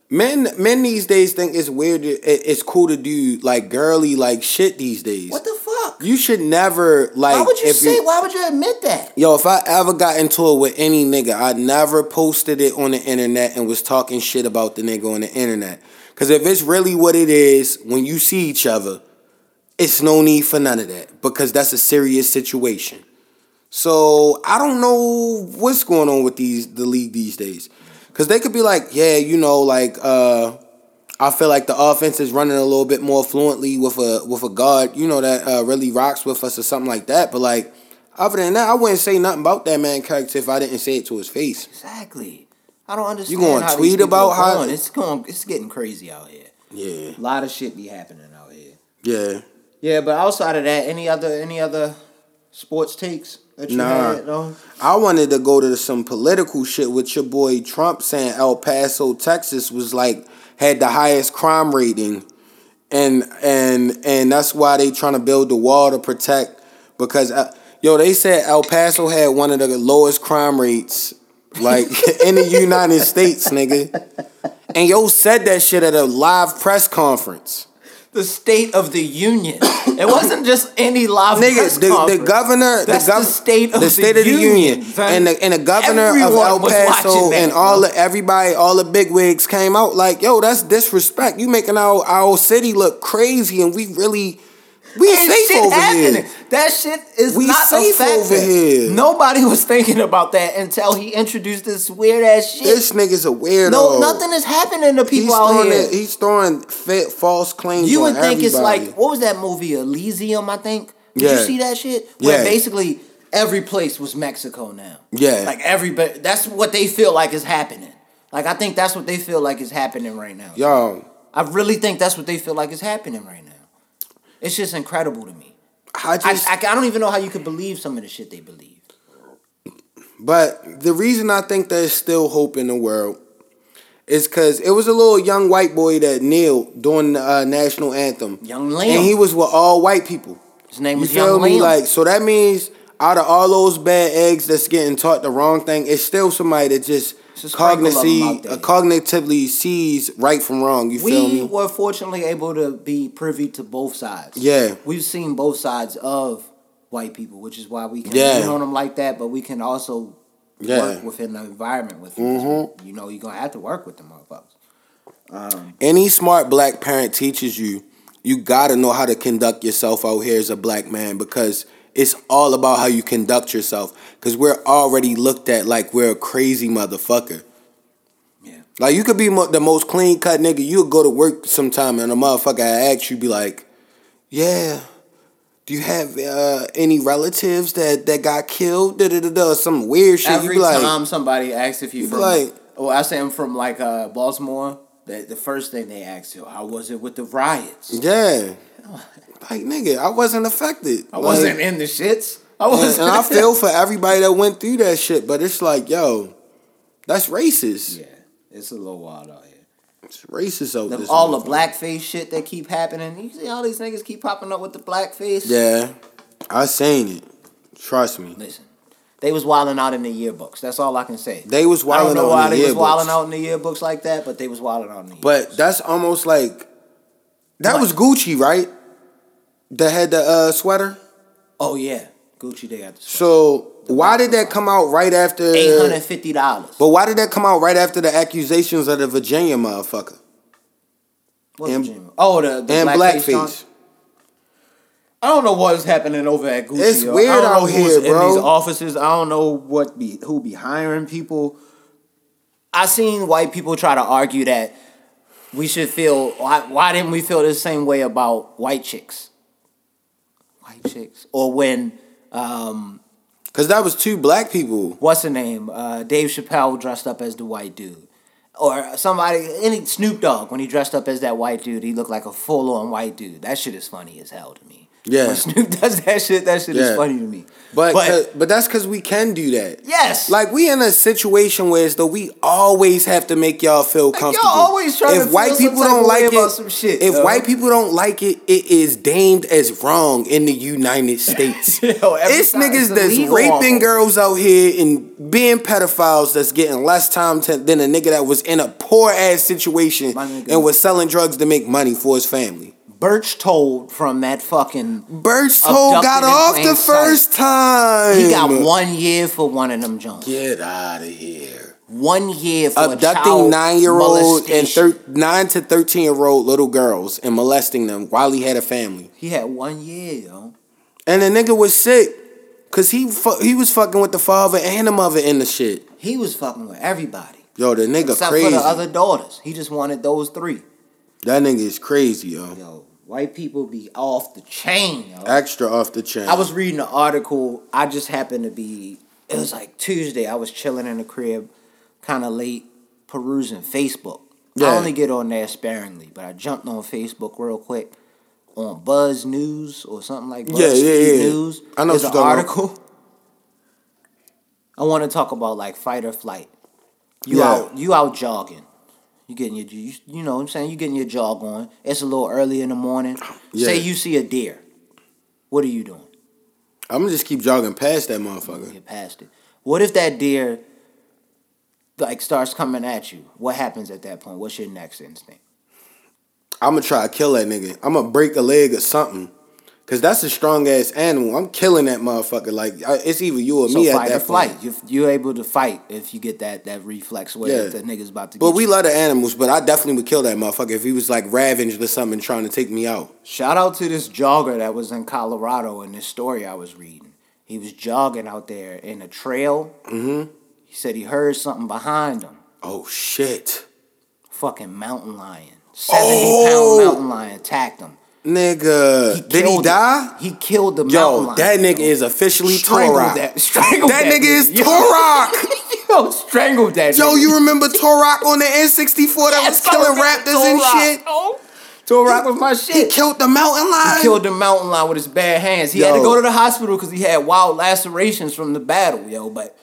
Men men these days think it's weird. to- It's cool to do like girly like shit these days. What the fuck? You should never like. Why would you say? Why would you admit that? Yo, if I ever got into it with any nigga, I never posted it on the internet and was talking shit about the nigga on the internet. Cause if it's really what it is, when you see each other, it's no need for none of that because that's a serious situation. So I don't know what's going on with these the league these days. Cause they could be like, yeah, you know, like uh I feel like the offense is running a little bit more fluently with a with a guard, you know, that uh, really rocks with us or something like that. But like, other than that, I wouldn't say nothing about that man character if I didn't say it to his face. Exactly. I don't understand. You gonna tweet about how- going. it's going? It's getting crazy out here. Yeah, A lot of shit be happening out here. yeah. Yeah, but outside of that, any other any other sports takes Nah. I wanted to go to some political shit with your boy Trump saying El Paso, Texas was like had the highest crime rating, and and and that's why they trying to build the wall to protect because uh, yo they said El Paso had one of the lowest crime rates like in the United States, nigga. And yo said that shit at a live press conference. The State of the Union. It wasn't just any live Nigga, the, the governor, That's the, gov- the State of the the of the Union, union, and the and the governor Everyone of El Paso and all the everybody, all the big wigs came out like, yo, that's disrespect. You making our our city look crazy, and we really we Ain't safe shit over happening. here. That shit is We not safe a over here. Nobody was thinking about that until he introduced this weird ass shit. This nigga's a weirdo. no, nothing is happening to people He's out here. he's throwing fa- false claims. you would think it's like what was that movie Elysium? I think. Did Yeah. you see that shit? Where Yeah. basically every place was Mexico now. Yeah. Like everybody. That's what they feel like is happening. Like I think that's what they feel like is happening right now. yo. I really think that's what they feel like is happening right now. It's just incredible to me. I I, just I, I don't even know how you could believe some of the shit they believe. But the reason I think there's still hope in the world is because it was a little young white boy that kneeled during the uh, national anthem. Young Liam. And he was with all white people. His name You was feel Young me? Liam. Like, so that means out of all those bad eggs that's getting taught the wrong thing, it's still somebody that just It's a sprinkle of 'em cognitively, uh, cognitively sees right from wrong. You feel me? we were fortunately able to be privy to both sides. Yeah. We've seen both sides of white people, which is why we can Yeah. on them like that, but we can also Yeah. work within the environment with them. Mm-hmm. You know, you're going to have to work with them motherfuckers. Any smart black parent teaches you, you gotta know how to conduct yourself out here as a black man because it's all about how you conduct yourself. Cause we're already looked at like we're a crazy motherfucker. Yeah. Like you could be mo- the most clean cut nigga. You'll go to work sometime and a motherfucker I ask you, be like, "Yeah, do you have uh, any relatives that that got killed?" Da da da da. Some weird shit. Every you be like, time somebody asks if you from, like- oh, I say I'm from like uh, Baltimore. The, the first thing they ask you, how was it with the riots? "Yeah." Like nigga, I wasn't affected. I Like, wasn't in the shits. I And, was. and I feel for everybody that went through that shit, but it's like, yo, that's racist. yeah, it's a little wild out here. It's racist out The- this. all the blackface shit that keep happening. You see all these niggas keep popping up with the blackface. Yeah, I seen it. Trust me. Listen, they was wilding out in the yearbooks. That's all I can say. They was I wilding don't know out why in the they was yearbooks. wilding out in the yearbooks like that, but they was wilding out in the. Yearbooks. But that's almost like that What? was Gucci, right? That had the uh, sweater. oh yeah, Gucci they got the sweater. So why did that come out right after? eight hundred fifty dollars. But why did that come out right after the accusations of the Virginia motherfucker and- Oh, the, the and blackface. blackface? I don't know what is happening over at Gucci. It's yo. weird I don't out here, in these offices. I don't know what be who be hiring people. I seen white people try to argue that we should feel why, why didn't we feel the same way about white chicks? White chicks, or when um, Cause that was two black people. what's the name? Uh, Dave Chappelle dressed up as the white dude. Or somebody, any Snoop Dogg, when he dressed up as that white dude, he looked like a full on white dude. That shit is funny as hell to me. Yeah. When Snoop does that shit, that shit Yeah. is funny to me. But But- but, that's because we can do that. Yes. Like we in a situation where it's though we always have to make y'all feel y'all comfortable. always trying to if white feel some people don't like it, some shit, if white people don't like it, it is deemed as wrong in the United States. Yo, it's niggas it's that's raping girls out here and being pedophiles that's getting less time to, than a nigga that was in a poor ass situation and was selling drugs to make money for his family. Berchtold from that fucking. Berchtold Abducted got off the sight. first time. He got one year for one of them Jones. Get out of here. One year for a abducting child nine year old and thir- nine to thirteen year old little girls and molesting them while he had a family. He had one year, yo. And the nigga was sick because he fu- he was fucking with the father and the mother in the shit. He was fucking with everybody. Yo, the nigga Except crazy. for the other daughters. He just wanted those three. that nigga is crazy, yo. Yo, white people be off the chain, yo. Extra off the chain. I was reading an article. I just happened to be. It was like Tuesday. I was chilling in the crib, kind of late, perusing Facebook. Yeah. I only get on there sparingly, but I jumped on Facebook real quick on Buzz News or something like that. Yeah, yeah, yeah. News. I know There's what an you're about. article. I want to talk about like fight or flight. You Yeah. out, you out jogging. You getting your, you, you know what I'm saying? You getting your jog on. It's a little early in the morning. Yeah. Say you see a deer. What are you doing? I'm gonna just keep jogging past that motherfucker. Get past it. What if that deer like starts coming at you? What happens at that point? What's your next instinct? I'm gonna try to kill that nigga. I'm gonna break a leg or something. Cause that's a strong ass animal. I'm killing that motherfucker. Like it's either you or So me at that flight. point. You you're able to fight if you get that that reflex where Yeah. the nigga's about to. But we you. love the animals. But I definitely would kill that motherfucker if he was like ravaged or something trying to take me out. Shout out to this jogger that was in Colorado in this story I was reading. He was jogging out there in a trail. Mm-hmm. He said he heard something behind him. Oh shit. Fucking mountain lion. 70 Oh! pound mountain lion attacked him. Nigga, did he die? He killed the mountain Yo, lion. that nigga yo. is officially strangled Turok. that. Strangled That that, nigga is Yo. Turok. Yo, strangled that. Yo, nigga. you remember Turok on the N64 that Yes, was killing I raptors and shit? yo. Turok was my shit. He killed the mountain lion. He killed the mountain lion with his bad hands. He had to go to the hospital because he had wild lacerations from the battle, yo. But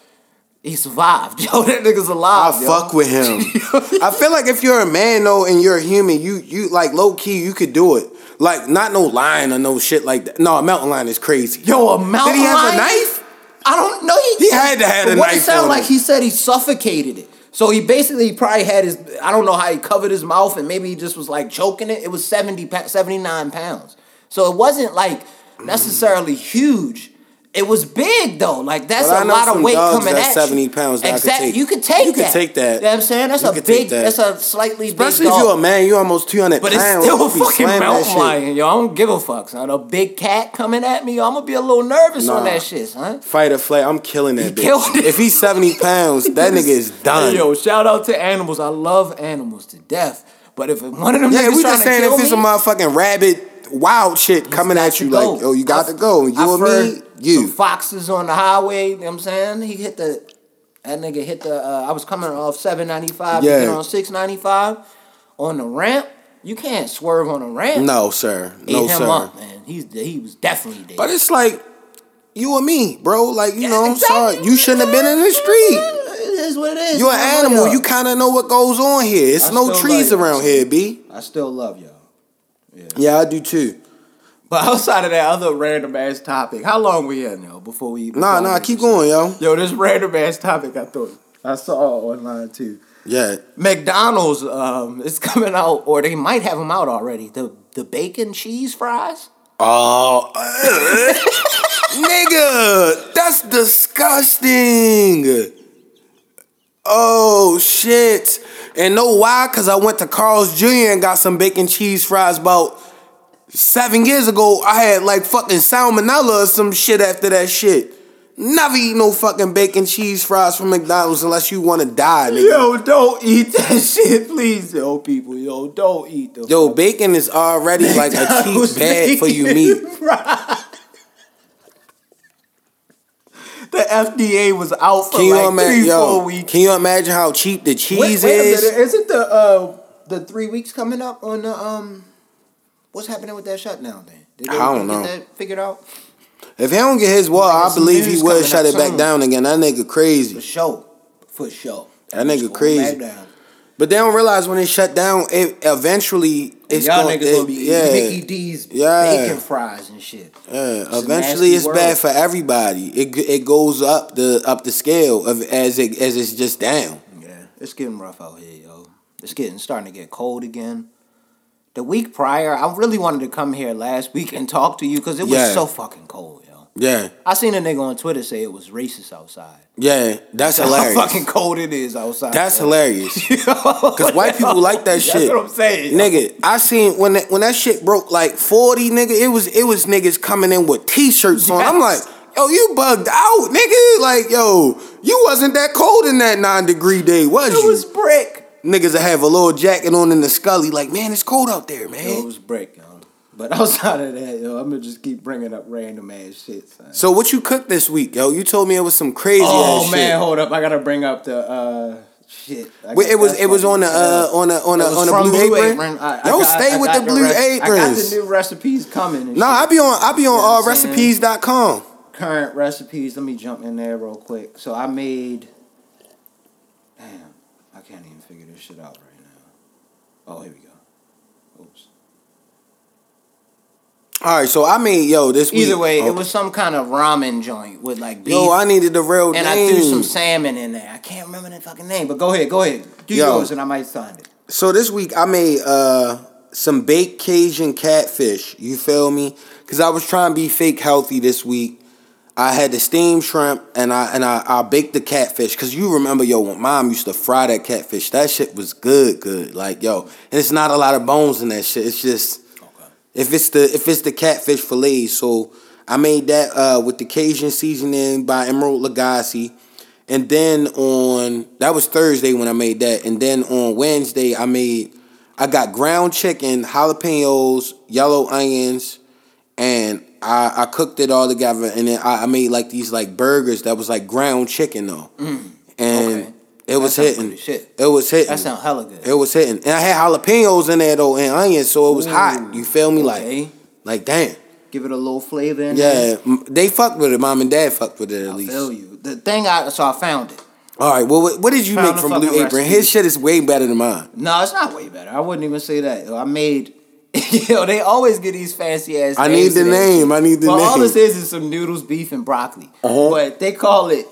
he survived, yo. That nigga's I alive. yo. fuck with him. I feel like if you're a man though and you're a human, you you like low key you could do it. Like not no lion or no shit like that. No, a mountain lion is crazy. Yo, a mountain Did he have lion? a knife? I don't know. He, He had to have a what it knife sounded like, him. he said he suffocated it. So he basically probably had his. I don't know how he covered his mouth, and maybe he just was like choking it. It was 70, 79 pounds. So it wasn't like necessarily huge. It was big though. Like that's a lot of weight coming that's at 70 you. pounds that I could exactly. take. You could take that. You could take that. You know what I'm saying? That's You a big. that. That's a slightly Especially big if you're a man, you're almost 200 But it's still a fucking mountain lion, yo. I don't give a fuck, son. A big cat coming at me, yo, I'm gonna be a little nervous on that shit, son. Fight or flight, I'm killing that He bitch. killed it. If he's 70 pounds, that nigga is done. Yo, shout out to animals. I love animals to death. But if one of them yeah, we just saying if it's a motherfucking rabbit, wild shit coming at you like, oh, you got I've- to go. You and me, you. Some foxes on the highway. You know what I'm saying? He hit the. That nigga hit the. Uh, I was coming off 795. Yeah. Yeah. On 695 on the ramp. You can't swerve on a ramp. No, sir. Ate No, him sir. up, man. He's he was definitely dead. But it's like you and me, bro. Like you know, I'm sorry. You shouldn't have been in the street. It is what it is. You're an animal. You kind of know what goes on here. It's I no trees around here, b. I still love y'all. Yeah, I do too. But outside of that other random ass topic, how long we in now before we? Nah, before nah. we- Keep going, yo. Yo, this random ass topic I thought I saw online too. Yeah. McDonald's um is coming out, or they might have them out already. The the bacon cheese fries. Oh, nigga, that's disgusting. Oh shit! And know why? Cause I went to Carl's Jr. and got some bacon cheese fries about seven years ago. I had like fucking salmonella or some shit after that shit. Never eat no fucking bacon cheese fries from McDonald's unless you want to die, nigga. Yo, don't eat that shit, please, yo, people. Yo, don't eat the Yo, bacon is already like a cheap bag for you meat. fries. The FDA was out for Can like imagine? three, four weeks. can you imagine how cheap the cheese Wait, wait is? isn't the uh the three weeks coming up on the um? what's happening with that shutdown then? Did I they don't get know. that figured out? If he don't get his water, I believe he will shut it back soon. down again. That nigga crazy. For sure. For sure. That It's nigga crazy. But they don't realize when they shut down, it eventually it's Y'all gonna, niggas it- gonna be yeah, Mickey D's Yeah. bacon fries and shit. yeah. It's Eventually, it's bad for everybody. It it goes up the up the scale of as it as it's just down. Yeah, it's getting rough out here, yo. It's getting starting to get cold again. The week prior, I really wanted to come here last week and talk to you because it was Yeah. so fucking cold. Yeah, I seen a nigga on Twitter say it was racist outside. yeah. That's How hilarious. fucking cold it is outside. That's hilarious. Because white people like that shit. That's what I'm saying. Nigga, I seen when that, when that shit broke like forty, nigga. It was it was niggas coming in with t-shirts on. I'm like, Yes. yo, you bugged out, nigga. Like, yo, you wasn't that cold in that nine degree day, was It you? It was brick. Niggas that have a little jacket on in the scully, like, man, it's cold out there, Yo, it was brick. But outside of that, yo, I'm gonna just keep bringing up random ass shit. Son. So what you cooked this week, yo? You told me it was some crazy Oh man, shit. hold up! I gotta bring up the uh, shit. Wait, it was it was on the uh on the on was on the from blue, apron. I- I Yo, got- stay I with the blue rec- I got the new recipes coming. No, shit. I be on I be on You know uh, saying? recipes.com. current recipes. Let me jump in there real quick. So I made. Damn, I can't even figure this shit out right now. Oh, here we go. All right, so I made yo this week. Either way, oh, it was some kind of ramen joint with like beef. Yo, I needed the real and I threw some salmon in there. I can't remember the fucking name, but go ahead, go ahead. Do Yo. yours, and I might find it. So this week I made uh some baked Cajun catfish. You feel me? Cause I was trying to be fake healthy this week. I had the steamed shrimp and I and I, I baked the catfish. Cause you remember yo when mom used to fry that catfish. That shit was good, good. Like yo, and it's not a lot of bones in that shit. It's just if it's the if it's the catfish fillets. So I made that uh with the Cajun seasoning by Emeril Lagasse. And then on that was Thursday when I made that. And then on Wednesday I made I got ground chicken, jalapenos, yellow onions, and I, I cooked it all together. And then I, I made like these like burgers that was like ground chicken though. And Okay. It was hitting. shit. It was hitting. That sound hella good. It was hitting. And I had jalapenos in there though and onions, so it was hot. You feel me? Okay. Like like damn. Give it a little flavor in. Yeah, m- they fucked with it. Mom and dad fucked with it at I least. feel you. The thing I so I found it. All right. Well, what, what did you Found make from Blue Apron? recipe. His shit is way better than mine. No, it's not way better. I wouldn't even say that. I made. Yo, they always get these fancy ass. I need the name. I need the name. all this is is some noodles, beef, and broccoli. Uh-huh. But they call it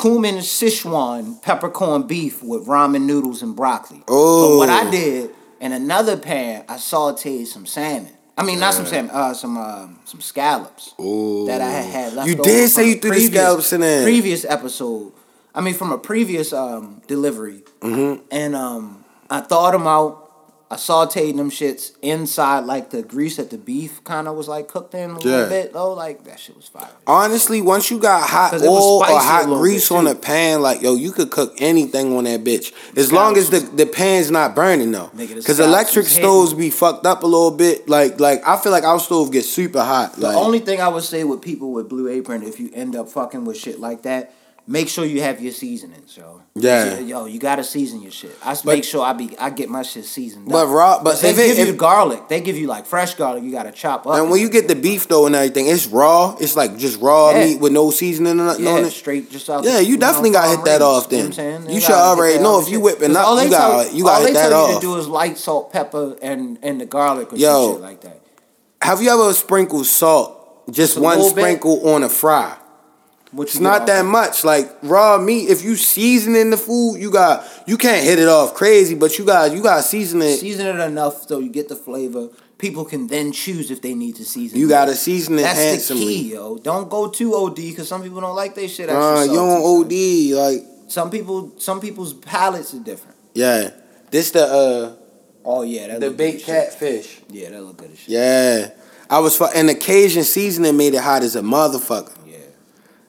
cumin Sichuan peppercorn beef with ramen noodles and broccoli. Oh. But what I did in another pan, I sauteed some salmon. I mean, not some salmon, uh, some um, some scallops that I had had left. You over did say you threw the previous- scallops in there. Previous episode, I mean, from a previous um, delivery, Mm-hmm. and um, I thawed them out. I sauteed them shits inside, like the grease that the beef kind of was like cooked in a Yeah. little bit. though. like that shit was fire. Honestly, once you got hot oil or hot grease on a pan, like yo, you could cook anything on that bitch as long as the, the pan's not burning though. Because electric stoves be fucked up a little bit. Like like I feel like our stove gets super hot. The like, only thing I would say with people with Blue Apron, if you end up fucking with shit like that, make sure you have your seasonings, yo. Yeah. yo, you gotta season your shit. I s- make sure I be I get my shit seasoned. But up. raw- but they if it- give you if- garlic, they give you like fresh garlic. You gotta chop up. and when you get the beef though and everything, it's raw. It's like just raw Yeah. meat with no seasoning or nothing yeah, on it. straight just out. Yeah, you definitely know, gotta hit that off you know then. what I'm saying? You should already know if you whipping up, all you they gotta- you gotta all hit they that tell you to do is light salt, pepper, and and the garlic or shit like that. Have you ever sprinkled salt, just one sprinkle on a fry? It's not that much. Like raw meat, if you seasoning the food, you got you can't hit it off crazy, but you got you got to season it. Season it enough so you get the flavor. People can then choose if they need to season. You gotta season it That's handsomely. the key, yo. Don't go too OD because some people don't like their shit. Uh, you don't OD like Some people, some people's palates are different. yeah. This the uh Oh yeah, that the baked catfish. Yeah, that look good as shit. Yeah, I was and the Cajun seasoning made it hot as a motherfucker.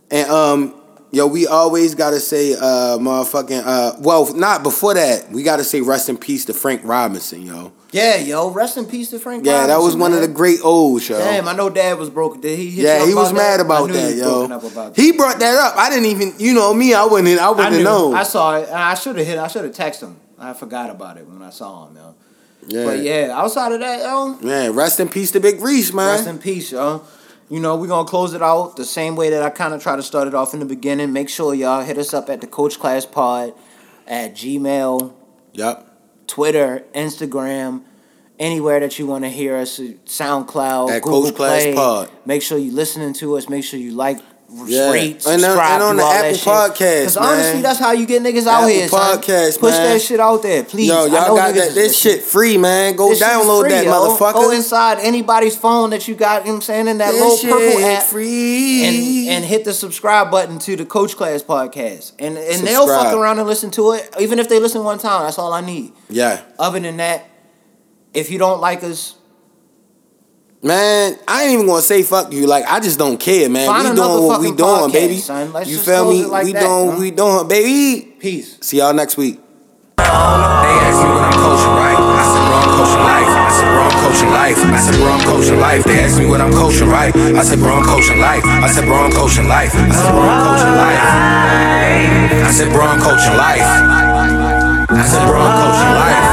And um, yo, we always gotta say uh, motherfucking uh, well, not before that. We gotta say rest in peace to Frank Robinson, yo. Yeah, yo. Rest in peace to Frank. Yeah, that was Robinson, one of the great O's, yo. Damn, I know Dad was broken. Did he? Hit Yeah, he was mad I about that, he yo. about. He brought that up. I didn't even, you know me. I wouldn't. I I wouldn't have known. I saw it. I should have hit. I should have texted him. I forgot about it when I saw him, yo. Yeah. But yeah, outside of that, yo, Man, rest in peace to Big Reese, man. rest in peace, yo. You know, we're gonna close it out the same way that I kind of try to start it off in the beginning. Make sure y'all hit us up at the Coach Class Pod at Gmail, yep. Twitter, Instagram, anywhere that you want to hear us, uh, SoundCloud, At Google Coach Class Play. Pod. Make sure you're listening to us. Make sure you like, Yeah. rate, And on- subscribe, and on the Apple. Podcast, Because honestly, that's how you get niggas out Apple here. son. Podcast, Push man. that shit out there, please. Yo, y'all got that is this shit free, man. Go This download free, that yo. motherfucker. Go inside anybody's phone that you got, you know what I'm saying, in that This little purple app. free. And, and hit the subscribe button to the Coach Class podcast. And and they'll fuck around and listen to it. Even if they listen one time, that's all I need. yeah. Other than that, if you don't like us, Man, I ain't even gonna say fuck you. Like I just don't care, man. Find we doing what we doing, podcast, baby. son. Let's you feel me? like we that, doing, huh? we doing, baby. peace. See y'all next week. They ask me what I'm coaching, right? I said, bro, I'm coaching life. I said, bro, I'm coaching life. I said, bro, I'm coaching life. They ask me what I'm coaching, right? I said, bro, I'm coaching life. I said, bro, I'm coaching life. I said, bro, I'm coaching life. I said, bro, I'm coaching life. I said, bro, I'm coaching life.